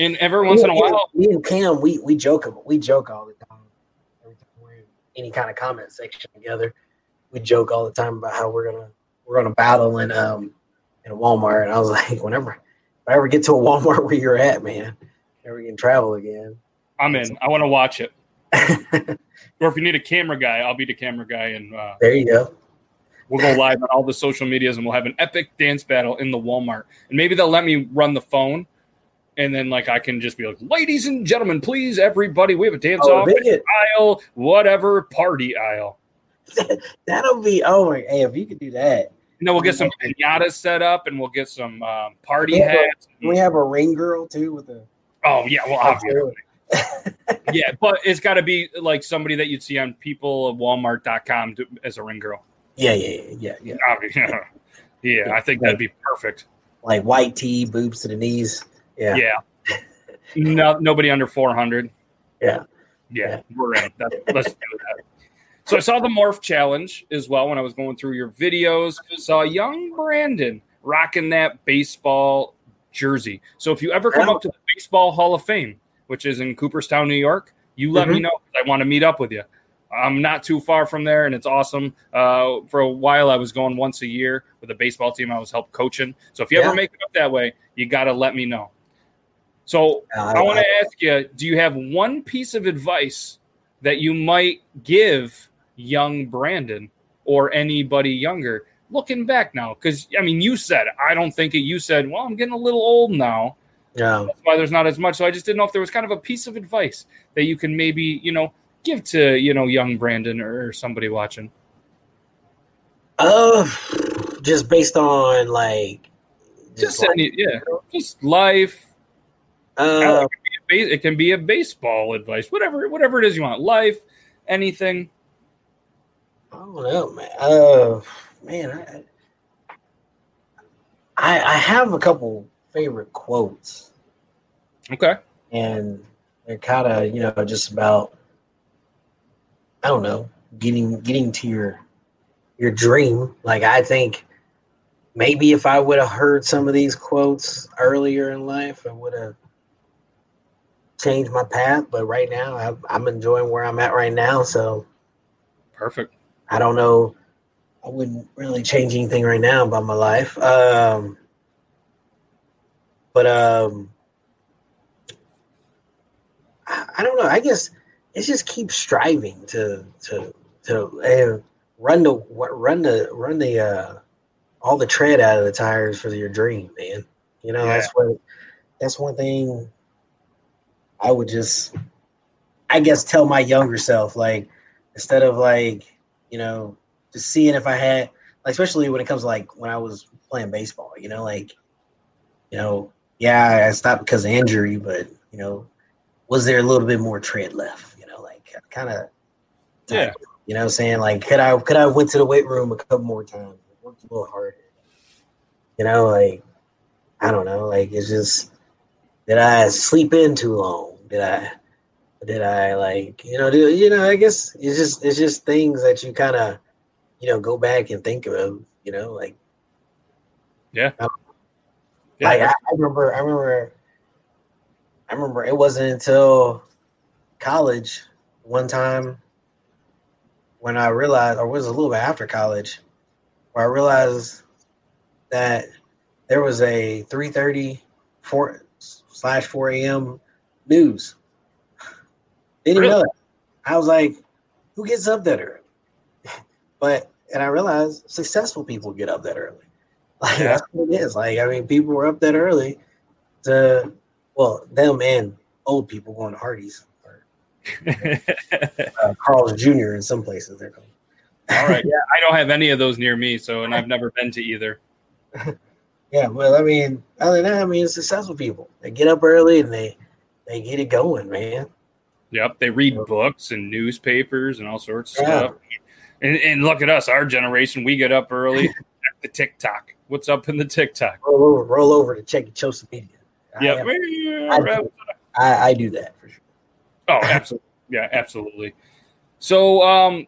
And every once in a while, me and Cam, we we joke about we joke all the time. Every time we're in any kind of comment section together, we joke all the time about how we're gonna we're gonna battle in um in a Walmart. And I was like, whenever if I ever get to a Walmart where you're at, man, never can travel again. I'm in. I want to watch it. Or if you need a camera guy, I'll be the camera guy, and uh, there you go. We'll go live on all the social medias and we'll have an epic dance battle in the Walmart. And maybe they'll let me run the phone. And then like I can just be like, ladies and gentlemen, please everybody, we have a dance Oh, off aisle, whatever, party aisle. that'll be oh my hey, if you could do that. And then we'll get some pinatas set up and we'll get some um, party Yeah, hats. We have a ring girl too with a Oh yeah, well obviously. Yeah, but it's gotta be like somebody that you'd see on people at Walmart.com to, as a ring girl. Yeah, yeah, yeah, yeah, yeah. Obviously. yeah, I think that'd be perfect. Like white tee, boobs to the knees. Yeah. Yeah. No, nobody under 400. Yeah. Yeah, we're in. That, let's do that. So I saw the morph challenge as well when I was going through your videos. Saw young Brandon rocking that baseball jersey. So if you ever come up to the Baseball Hall of Fame, which is in Cooperstown, New York, you let me know. I want to meet up with you. I'm not too far from there, and it's awesome. Uh, for a while, I was going once a year with a baseball team. I was help coaching. So if you Yeah. ever make it up that way, you got to let me know. So Uh, I want to ask you: Do you have one piece of advice that you might give young Brandon or anybody younger looking back now? Because I mean, you said I don't think it. You said, "Well, I'm getting a little old now." Yeah. That's why there's not as much. So I just didn't know if there was kind of a piece of advice that you can maybe you know give to you know young Brandon or somebody watching. Uh, just based on like, Just like, any, yeah, just life. uh, it, can be a base, it can be a baseball advice, whatever, whatever it is you want. Life, anything. I don't know, man. Uh, man, I, I I have a couple favorite quotes, Okay. and they're kind of you know just about I don't know getting getting to your your dream. Like I think maybe if I would have heard some of these quotes earlier in life, I would have changed my path. But right now, I, I'm enjoying where I'm at right now, so. Perfect. I don't know. I wouldn't really change anything right now about my life. Um, but um, I, don't know. I guess it's just keep striving to to to uh, run the run the run the uh, all the tread out of the tires for your dream, man. You know, Yeah. that's what that's one thing I would just I guess tell my younger self, like instead of like, you know, just seeing if I had like especially when it comes to like when I was playing baseball, you know, like, you know, yeah, I stopped because of injury, but you know, was there a little bit more tread left? You know, like kind of Yeah. you know what I'm saying? Like could I could I have went to the weight room a couple more times, worked a little harder? You know, like I don't know, like it's just did I sleep in too long? Did I did I like you know, do, you know, I guess it's just it's just things that you kind of you know go back and think of, you know, like Yeah. like I, I remember I remember I remember it wasn't until college one time when I realized or it was a little bit after college where I realized that there was a 3:30 4 slash 4 a.m. news. Didn't Really? know that. I was like, who gets up that early? But and I realized successful people get up that early. Like Yeah. that's what it is. Like I mean, people were up that early to well, them and old people going to Hardee's or uh, Carl's Jr. in some places they're called. All right. Yeah, I don't have any of those near me, so and I've never been to either. Yeah, well, I mean, other than that, I mean, successful people they get up early and they they get it going, man. Yep, they read books and newspapers and all sorts of Yeah. stuff. And, and look at us, our generation. We get up early. check the TikTok. What's up in the TikTok? Roll over, roll over to check your social media. I Yep. am- I, I, I do that for sure. Oh, absolutely. Yeah, absolutely. So, um,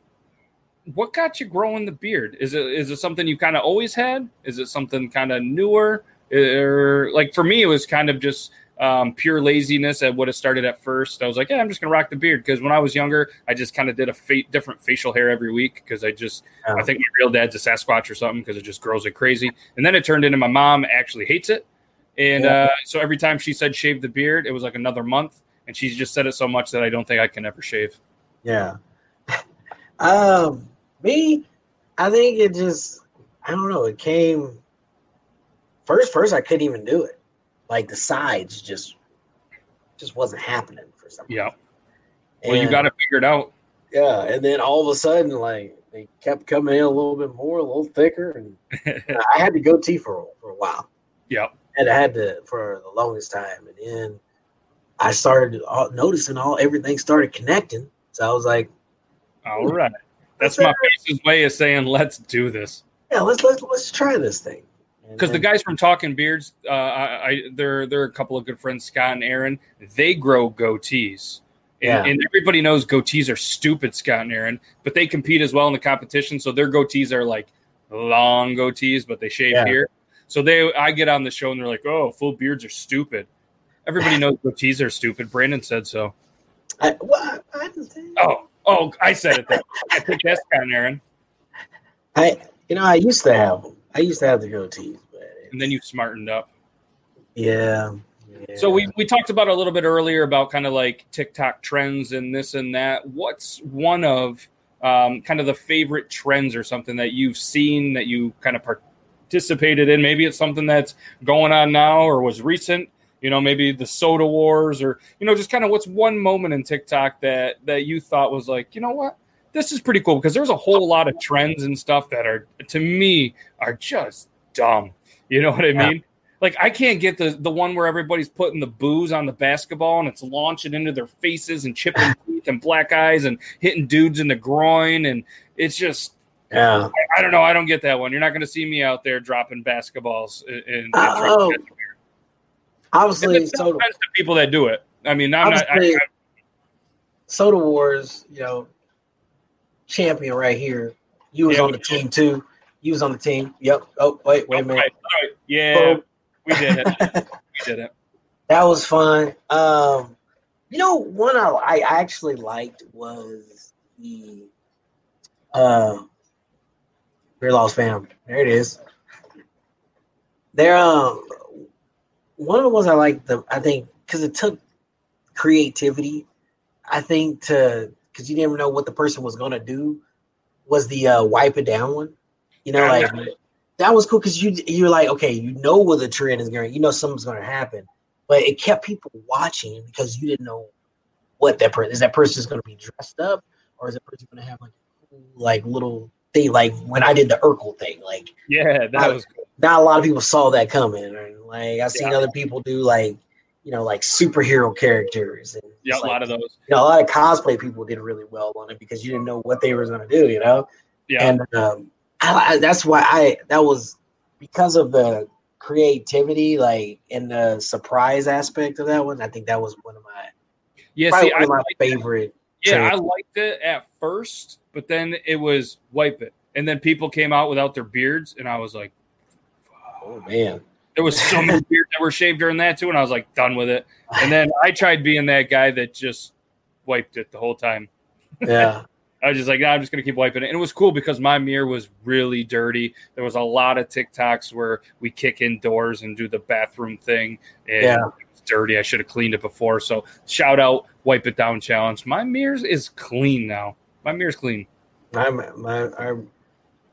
what got you growing the beard? Is it is it something you kind of always had? Is it something kind of newer? Or like for me, it was kind of just um, pure laziness at what it started at first. I was like, yeah, I'm just gonna rock the beard because when I was younger, I just kind of did a fa- different facial hair every week because I just I think my real dad's a Sasquatch or something because it just grows like crazy. And then it turned into my mom actually hates it, and Yeah. uh, so every time she said shave the beard, it was like another month. And she's just said it so much that I don't think I can ever shave. Yeah. um, me, I think it just, I don't know. It came first. First, I couldn't even do it. Like the sides just, just wasn't happening for some. reason. Yeah. Well, you got to figure it out. Yeah, and then all of a sudden, like they kept coming in a little bit more, a little thicker, and I had to go T for for a while. Yep. And I had to for the longest time, and then I started all, noticing all everything started connecting. So I was like, All right. That's my face's way of saying let's do this. yeah, let's let's let's try this thing. Because the guys from Talking Beards, uh, I, I they're they're a couple of good friends, Scott and Aaron. They grow goatees. And, Yeah. and everybody knows goatees are stupid, Scott and Aaron, but they compete as well in the competition. So their goatees are like long goatees, but they shave Yeah. here. So they, I get on the show and they're like, "Oh, full beards are stupid." Everybody knows goatees are stupid. Brandon said so. I, well, I, I didn't say- Oh, oh, I said it. Then. I think that's Scott and Aaron. I you know I used to have them. I used to have the goatees, but And then you smartened up. yeah. yeah. So we, we talked about a little bit earlier about kind of like TikTok trends and this and that. What's one of um, kind of the favorite trends or something that you've seen that you kind of participated in? Maybe it's something that's going on now or was recent. You know, maybe the soda wars or you know, just kind of what's one moment in TikTok that that you thought was like, you know what, this is pretty cool because there's a whole lot of trends and stuff that are to me are just dumb. You know what I Yeah. mean? Like I can't get the the one where everybody's putting the booze on the basketball and it's launching into their faces and chipping teeth and black eyes and hitting dudes in the groin and it's just yeah. I, I don't know I don't get that one. You're not going to see me out there dropping basketballs and, and Oh, Obviously, soda, offense to people that do it. I mean, I'm not. I, I, soda wars. You know, champion right here. You was Yeah, on the team too. You was on the team. Yep. Oh wait, wait a minute. right, right. Yeah, Boom. we did it. We did it. That was fun. Um, you know, one I, I actually liked was the uh, Beard Laws Fam. There it is. There, um, one of the ones I like The I think because it took creativity. I think to because you never know what the person was gonna do. Was the uh, wipe it down one? You know, like that was cool because you you're like, okay, you know what the trend is going, you know something's going to happen, but it kept people watching because you didn't know what that person is. That person is going to be dressed up, or is that person going to have like like little thing, like when I did the Urkel thing, like yeah, that was cool. not a lot of people saw that coming, and like I've seen yeah. other people do like you know like superhero characters and yeah, a like, lot of those. You know, a lot of cosplay people did really well on it because you didn't know what they were going to do, you know. Yeah, and um, I, I, that's why I that was because of the creativity, like and the surprise aspect of that one. I think that was one of my yeah, see, I my favorite. Yeah, trends. I liked it at first, but then it was wipe it, and then people came out without their beards, and I was like, oh man. There was so many beards that were shaved during that too, and I was like done with it. And then I tried being that guy that just wiped it the whole time. Yeah. I was just like, nah, I'm just gonna keep wiping it. And it was cool because my mirror was really dirty. There was a lot of TikToks where we kick in doors and do the bathroom thing. And yeah. it's dirty. I should have cleaned it before. So shout out, wipe it down challenge. My mirror is clean now. My mirror's clean. My my our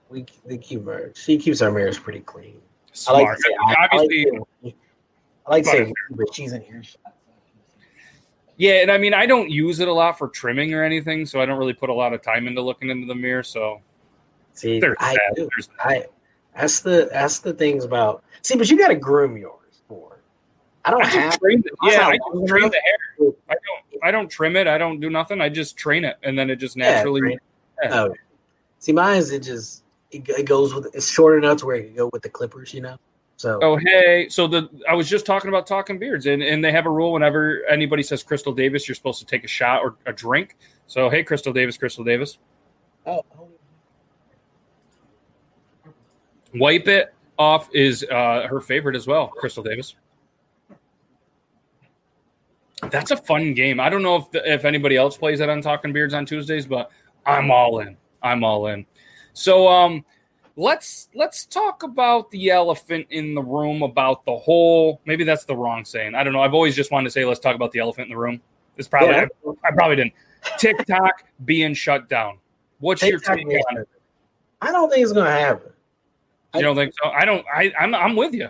we we keep her. She keeps our mirrors pretty clean. Smart. I like to say, Obviously, I like to, I like to say but she's in here. Yeah, and I mean, I don't use it a lot for trimming or anything, so I don't really put a lot of time into looking into the mirror. So, see, I do. I that's the that's the things about. See, but you got to groom yours. I don't I have. Train it. Yeah, I don't train the hair. I don't. I don't trim it. I don't do nothing. I just train it, and then it just naturally. Yeah, oh, see, mine is it just it, it goes with it's short enough to where it can go with the clippers, you know. So oh hey, so the I was just talking about talking beards, and, and they have a rule whenever anybody says Crystal Davis, you're supposed to take a shot or a drink. So hey, Crystal Davis, Crystal Davis. Oh. Wipe it off is uh, her favorite as well, Crystal Davis. That's a fun game. I don't know if the, if anybody else plays it on Talking Beards on Tuesdays, but I'm all in. I'm all in. So um let's let's talk about the elephant in the room about the whole maybe that's the wrong saying. I don't know. I've always just wanted to say let's talk about the elephant in the room. It's probably yeah. I, I, probably didn't. Tiktok being shut down. What's TikTok your take on it? I don't think it's gonna happen. You don't think so? I don't i i'm, I'm with you.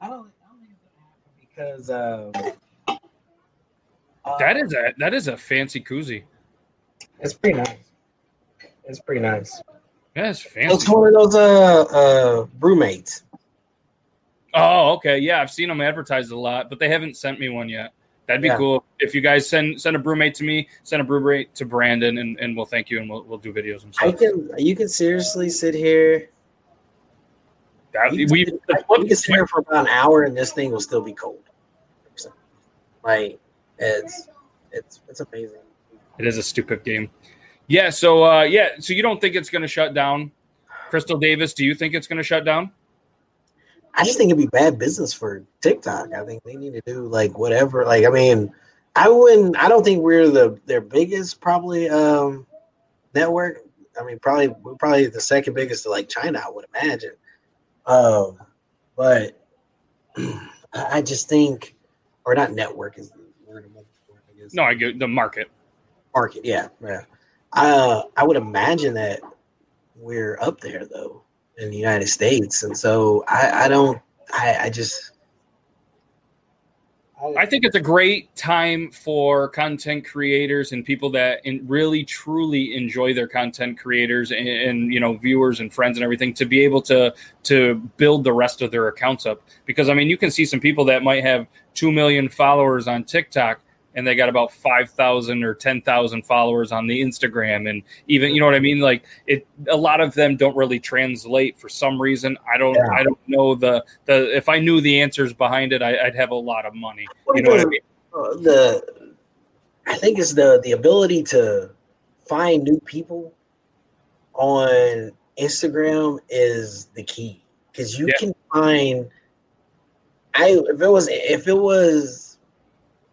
I don't, I don't think it's gonna happen because um, that is a that is a fancy koozie it's pretty nice it's pretty nice yeah, it's fancy. It's one of those uh uh brewmates. Oh, okay. Yeah, I've seen them advertised a lot, but they haven't sent me one yet. That'd be yeah. cool if you guys send send a brewmate to me, send a brewmate to Brandon, and, and we'll thank you and we'll, we'll do videos and stuff. I can you can seriously sit here. That, you we can, you can sit here for about an hour and this thing will still be cold. Like it's it's it's amazing. It is a stupid game. Yeah. So uh, yeah. So you don't think it's going to shut down, Crystal Davis? Do you think it's going to shut down? I just think it'd be bad business for TikTok. I think they need to do like whatever. Like, I mean, I wouldn't. I don't think we're the their biggest probably um network. I mean, probably we're probably the second biggest to like China. I would imagine. Um, but I just think, or not network is the word. I guess. No, I get the market. Market, yeah, yeah. Uh, I would imagine that we're up there though in the United States, and so I, I don't. I, I just. I think it's a great time for content creators and people that in really truly enjoy their content creators and, and, you know viewers and friends and everything to be able to to build the rest of their accounts up because I mean you can see some people that might have 2 million followers on TikTok and they got about 5,000 or 10,000 followers on the Instagram. And even, you know what I mean? Like it, a lot of them don't really translate for some reason. I don't, yeah. I don't know the, the, if I knew the answers behind it, I, would have a lot of money. You know what I mean? Uh, the, I think it's the, the ability to find new people on Instagram is the key because you yeah. can find, I, if it was, if it was,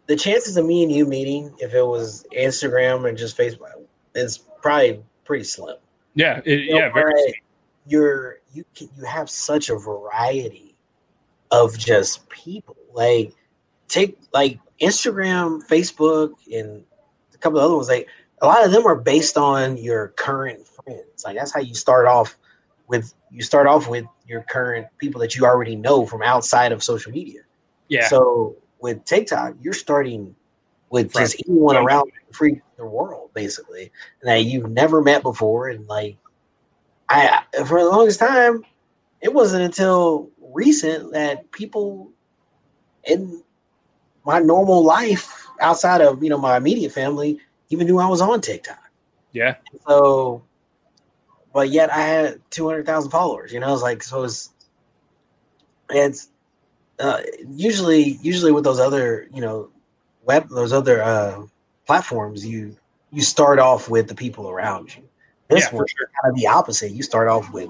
the chances of me and you meeting if it was Instagram and just Facebook is probably pretty slim. Yeah, it, you know, yeah, very. You're you you have such a variety of just people. Like take like Instagram, Facebook, and a couple of other ones. Like a lot of them are based on your current friends. Like that's how you start off with you start off with your current people that you already know from outside of social media. Yeah. So with TikTok, you're starting with just anyone around free the world, basically, that you've never met before, and like I for the longest time, it wasn't until recent that people in my normal life outside of you know my immediate family even knew I was on TikTok. Yeah. So, but yet I had two hundred thousand followers. You know, it's like so it's it's uh, usually usually with those other you know web those other uh, platforms you you start off with the people around you. This Yeah, sure. kind of the opposite. You start off with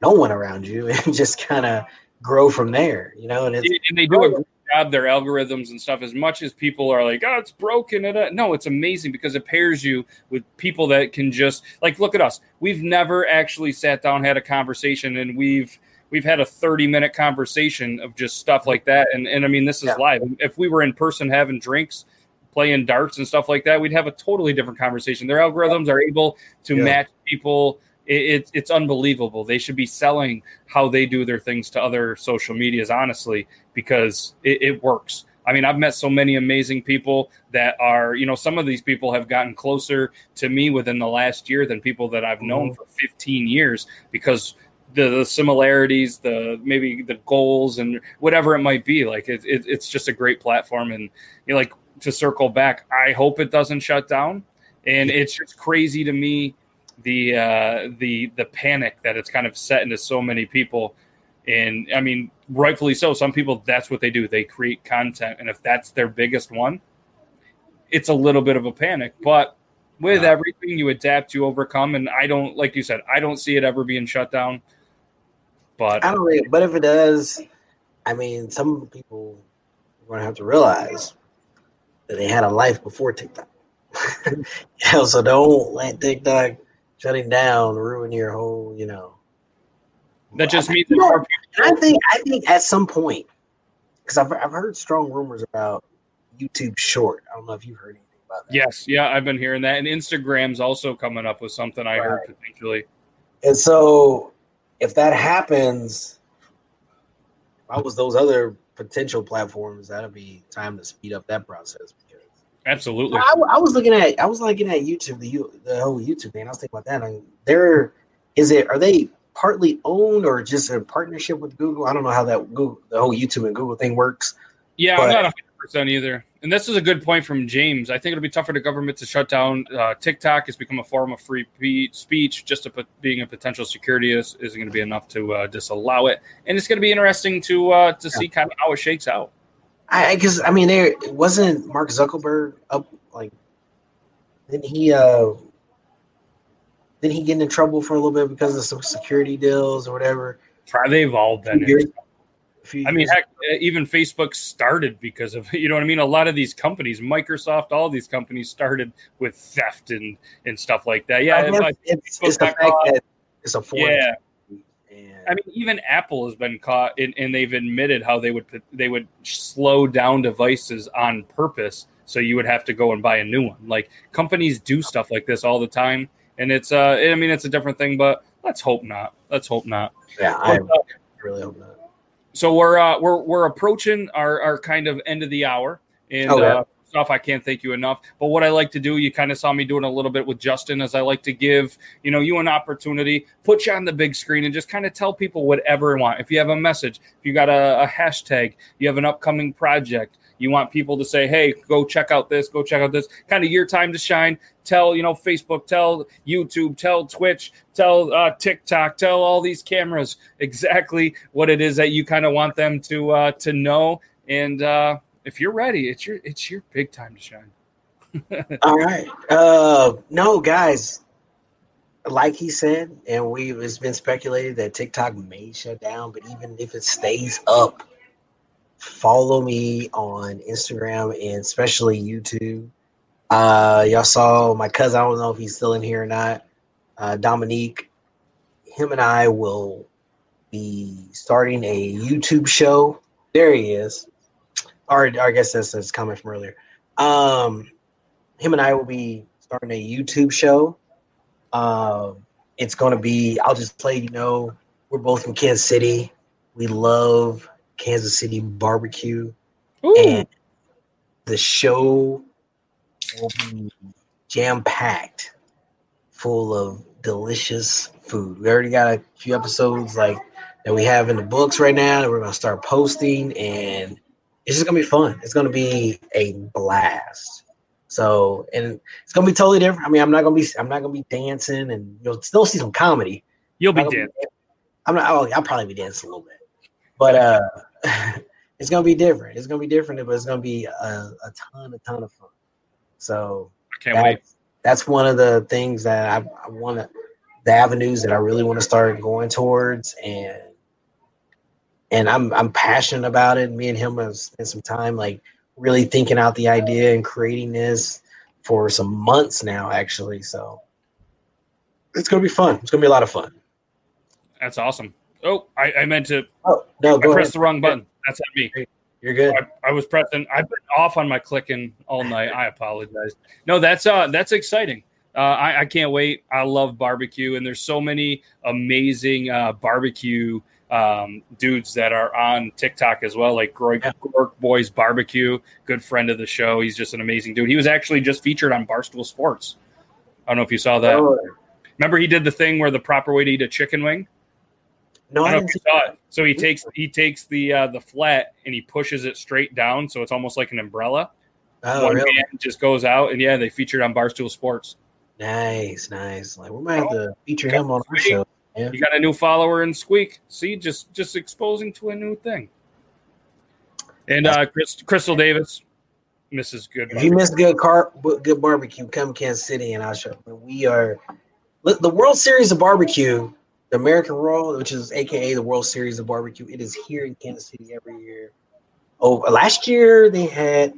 no one around you and just kind of grow from there. You know, and it's and they do a great job their algorithms and stuff as much as people are like oh it's broken it uh," no it's amazing because it pairs you with people that can just like look at us we've never actually sat down had a conversation and we've we've had a 30 minute conversation of just stuff like that and and i mean this is Yeah. live if we were in person having drinks playing darts and stuff like that we'd have a totally different conversation their algorithms are able to Yeah. match people it, it, it's unbelievable they should be selling how they do their things to other social medias honestly because it, it works i mean i've met so many amazing people that are you know some of these people have gotten closer to me within the last year than people that i've known Mhm. for 15 years because the, the similarities the maybe the goals and whatever it might be like it, it, it's just a great platform and you know, like to circle back i hope it doesn't shut down and it's just crazy to me the uh, the the panic that it's kind of set into so many people, and I mean rightfully so. Some people that's what they do; they create content, and if that's their biggest one, it's a little bit of a panic. But with everything, you adapt, you overcome, and I don't like you said, I don't see it ever being shut down. But I don't really, but if it does, I mean, some people are going to have to realize that they had a life before TikTok. you know, so don't let TikTok shutting down ruin your whole, you know. that just means You that know, more And I think I think at some point, because I've I've heard strong rumors about YouTube Short. I don't know if you've heard anything about that. yes, yeah, I've been hearing that, and Instagram's also coming up with something I heard potentially. And so, if that happens, if I was those other potential platforms, that'd be time to speed up that process. Absolutely, I, I was looking at, I was looking at YouTube, the U- the whole YouTube thing. I was thinking about that. And they're, is it, are they partly owned or just a partnership with Google? I don't know how that Google, the whole YouTube and Google thing works. Yeah, But- I'm not 100 percent either. And this is a good point from James. I think it'll be tough for the government to shut down uh, TikTok. Has become a form of free speech. Just a, pot- being a potential security is, isn't going to be enough to uh, disallow it. And it's going to be interesting to uh, to see kind of how it shakes out. I because I mean, there wasn't Mark Zuckerberg up like, didn't he? uh Didn't he get in trouble for a little bit because of some security deals or whatever? They've all been. Years- in- a few I mean, heck, uh, even Facebook started because of you know what I mean. A lot of these companies, Microsoft, all these companies started with theft and and stuff like that. Yeah, I mean, like, it's, it's the fact got that it's a foreign yeah. and I mean, even Apple has been caught, and, and they've admitted how they would they would slow down devices on purpose, so you would have to go and buy a new one. Like companies do stuff like this all the time, and it's uh, I mean, it's a different thing, but let's hope not. Let's hope not. yeah, I But, uh, really hope not. So we're uh, we're we're approaching our, our kind of end of the hour, and Oh, yeah. uh, stuff. I can't thank you enough. But what I like to do, you kind of saw me doing a little bit with Justin, as I like to give you know you an opportunity, put you on the big screen, and just kind of tell people whatever you want. If you have a message, if you got a, a hashtag, you have an upcoming project. You want people to say, "Hey, go check out this. Go check out this." Kind of your time to shine. Tell you know Facebook, tell YouTube, tell Twitch, tell uh, TikTok, tell all these cameras exactly what it is that you kind of want them to uh, to know. And uh, if you're ready, it's your it's your big time to shine. All right. Uh, no, guys. Like he said, and we it's been speculated that TikTok may shut down, but even if it stays up, follow me on Instagram and especially YouTube. Uh, y'all saw my cousin. I don't know if he's still in here or not. Uh, Dominique, him and I will be starting a YouTube show. There he is. Or, or I guess that's that's comment from earlier. Um, him and I will be starting a YouTube show. Um, it's going to be. I'll just play. You know, we're both from Kansas City. We love Kansas City barbecue, Ooh. and the show will be jam packed, full of delicious food. We already got a few episodes like that we have in the books right now that we're gonna start posting, and it's just gonna be fun. It's gonna be a blast. So, and it's gonna be totally different. I mean, I'm not gonna be, I'm not gonna be dancing, and you'll still see some comedy. You'll be I'm not dead. gonna be- I'm not. Oh, I'll probably be dancing a little bit, but uh, it's gonna be different. It's gonna be different, but it's gonna be a, a ton, a ton of fun. So I can't wait. that's, that's one of the things that I, I want to, the avenues that I really want to start going towards, and and I'm I'm passionate about it. Me and him have spent some time like really thinking out the idea and creating this for some months now, actually. So it's gonna be fun. It's gonna be a lot of fun. That's awesome. Oh, I, I meant to. Oh no, I pressed ahead. the wrong button. That's on me. You're good. I, I was pressing. I've been off on my clicking all night. I apologize. No, that's uh, that's exciting. Uh, I, I can't wait. I love barbecue, and there's so many amazing uh, barbecue um, dudes that are on TikTok as well, like Groy, Yeah. Gork Boys Barbecue, good friend of the show. He's just an amazing dude. He was actually just featured on Barstool Sports. I don't know if you saw that. Oh, Remember, he did the thing where the proper way to eat a chicken wing. No, I saw it. So he takes he takes the uh, the flat and he pushes it straight down, so it's almost like an umbrella. Oh, One really? just goes out, and yeah, they featured on Barstool Sports. Nice, nice. Like we might have to feature him on our show. Yeah. You got a new follower in Squeak. See, just just exposing to a new thing. And uh, Chris, Crystal Davis, Mrs. Good. If you miss good car, good barbecue, come Kansas City and I'll show. We are look, the World Series of Barbecue, the American Royal, which is AKA the World Series of Barbecue. It is here in Kansas City every year. Oh, last year they had.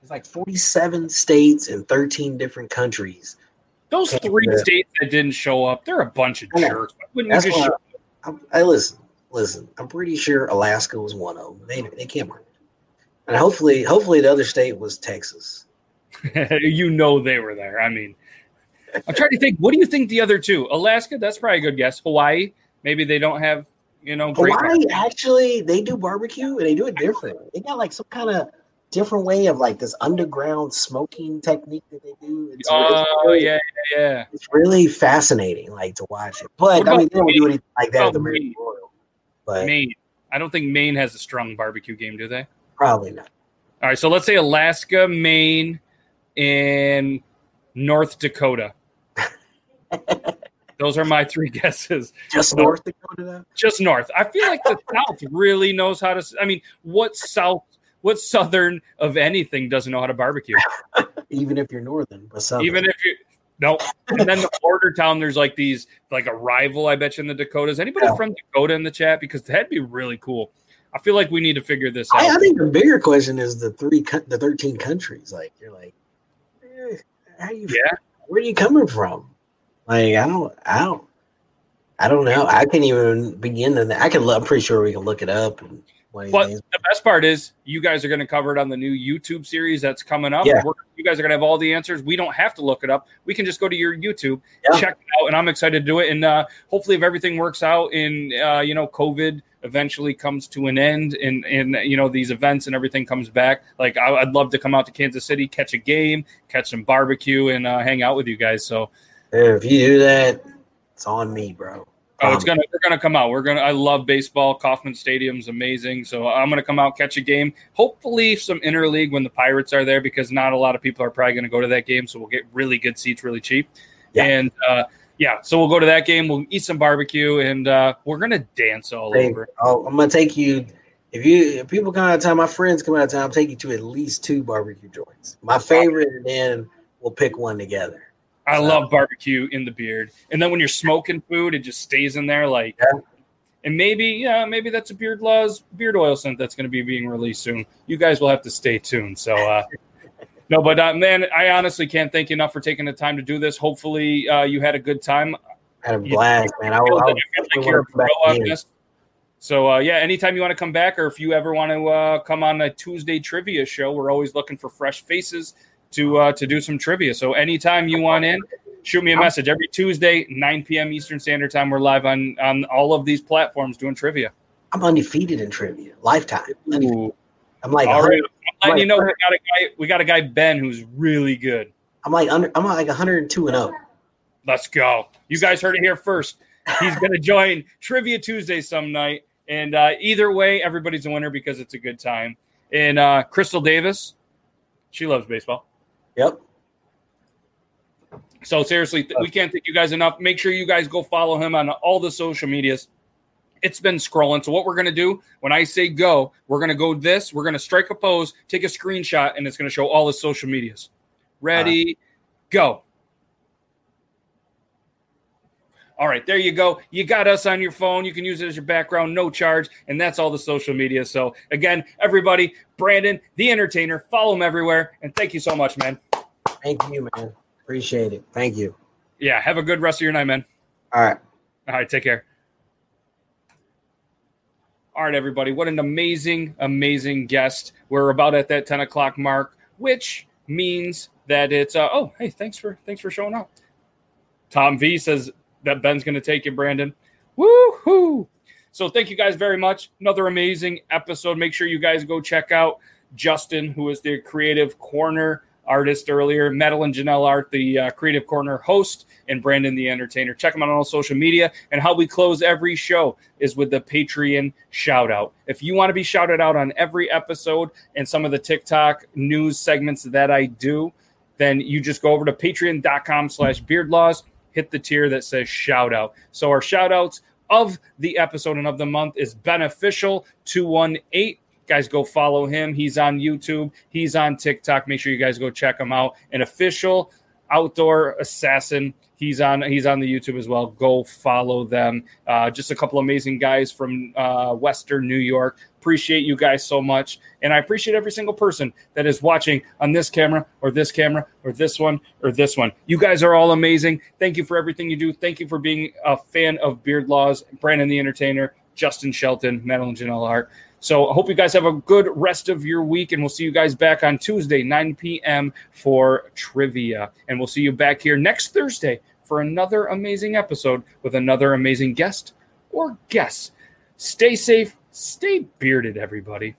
It's like 47 states and 13 different countries. Those three Yeah. states that didn't show up, they're a bunch of I jerks. Wouldn't That's why show I, I listen, listen. I'm pretty sure Alaska was one of them. They they can't work. And hopefully, hopefully the other state was Texas. you know they were there. I mean, I'm trying to think. What do you think the other two? Alaska, that's probably a good guess. Hawaii, maybe they don't have, you know, great. Hawaii actually they do barbecue and they do it different. They got like some kind of different way of like this underground smoking technique that they do. It's, Oh really, yeah, yeah. it's really fascinating, like to watch it. But I mean, they don't do anything like that What Maine? Royal. But Maine. I don't think Maine has a strong barbecue game, do they? probably not. All right, so let's say Alaska, Maine, and North Dakota. Those are my three guesses. Just North Dakota, though? Just north. I feel like the South really knows how to. I mean, what South, what Southern of anything doesn't know how to barbecue? even if you're northern, but southern. Even if you no. And then the border town, there's like these, like a rival. I bet you in the Dakotas. Anybody Yeah. from Dakota in the chat? Because that'd be really cool. I feel like we need to figure this out. I, I think the bigger question is the three, the thirteen countries. Like you're like, how you? Yeah. Where are you coming from? Like I don't, I don't, I don't know. I can't even begin to. I can. I'm pretty sure we can look it up. And But the best part is you guys are going to cover it on the new YouTube series that's coming up. Yeah. You guys are going to have all the answers. We don't have to look it up. We can just go to your YouTube, Yeah. check it out, and I'm excited to do it. And uh, hopefully, if everything works out, and uh, you know, COVID eventually comes to an end, and and you know these events and everything comes back. Like I, I'd love to come out to Kansas City, catch a game, catch some barbecue, and uh, hang out with you guys. So. if you do that, it's on me, bro. Oh, it's Um, gonna we're gonna come out. We're gonna. I love baseball. Kauffman Stadium's amazing. So I'm gonna come out catch a game. Hopefully some interleague when the Pirates are there because not a lot of people are probably gonna go to that game. So we'll get really good seats really cheap. Yeah. And uh, yeah, so we'll go to that game. We'll eat some barbecue and uh, we're gonna dance all Hey, over. I'll- I'm gonna take you. If you if people come out of town, my friends come out of town, I'll take you to at least two barbecue joints. My favorite, and then we'll pick one together. I love barbecue in the beard. And then when you're smoking food, it just stays in there like. Yeah. And maybe, yeah, maybe that's a beard laws beard oil scent that's going to be being released soon. You guys will have to stay tuned. So, uh, no, but uh, man, I honestly can't thank you enough for taking the time to do this. Hopefully, uh, you had a good time. I had a You- blast, man. I, I I like I like you're a wanna come back pro on this. So uh, yeah, anytime you want to come back, or if you ever want to uh, come on a Tuesday trivia show, we're always looking for fresh faces to uh, to do some trivia. So anytime you want in, shoot me a message. Every Tuesday, 9 p.m. Eastern Standard Time, we're live on on all of these platforms doing trivia. I'm undefeated in trivia, lifetime. I'm like, All right. 100 I'm letting you know we got a guy. We got a guy Ben who's really good. I'm like under, I'm like 102 and oh. 0. Let's go. You guys heard it here first. He's going to join Trivia Tuesday some night. And uh, either way, everybody's a winner because it's a good time. And uh, Crystal Davis, she loves baseball. Yep. So seriously, we can't thank you guys enough. Make sure you guys go follow him on all the social medias. It's been scrolling. So what we're gonna do when I say go, we're gonna go this. We're gonna strike a pose, take a screenshot, and it's gonna show all the social medias. Ready, uh-huh. go. All right, there you go. You got us on your phone. You can use it as your background, no charge, and that's all the social media. So again, everybody, Brandon, the entertainer, follow him everywhere, and thank you so much, man. Thank you, man. Appreciate it. Thank you. Yeah, have a good rest of your night, man. All right. All right, take care. All right, everybody. What an amazing, amazing guest. We're about at that 10 o'clock mark, which means that it's uh, oh, hey, thanks for thanks for showing up. Tom V says that Ben's gonna take you, Brandon. Woo-hoo! So thank you guys very much. Another amazing episode. Make sure you guys go check out Justin, who is the creative corner artist earlier, Madeline Janelle Art, the uh, creative corner host, and Brandon the entertainer. Check them out on all social media. And how we close every show is with the Patreon shout out. If you want to be shouted out on every episode and some of the TikTok news segments that I do, then you just go over to patreon.com slash beardlaws, hit the tier that says shout out. So our shout outs of the episode and of the month is beneficial 218 guys go follow him. He's on youtube. He's on tiktok. Make sure you guys go check him out. An official outdoor assassin. He's on he's on the youtube as well. Go follow them. Uh, just a couple amazing guys from uh, western new york appreciate you guys so much and i appreciate every single person that is watching on this camera or this camera or this one or this one you guys are all amazing thank you for everything you do thank you for being a fan of beard laws brandon the entertainer justin shelton madeline janelle hart so I hope you guys have a good rest of your week, and we'll see you guys back on Tuesday, 9 p.m. for trivia. And we'll see you back here next Thursday for another amazing episode with another amazing guest or guests. Stay safe, stay bearded, everybody.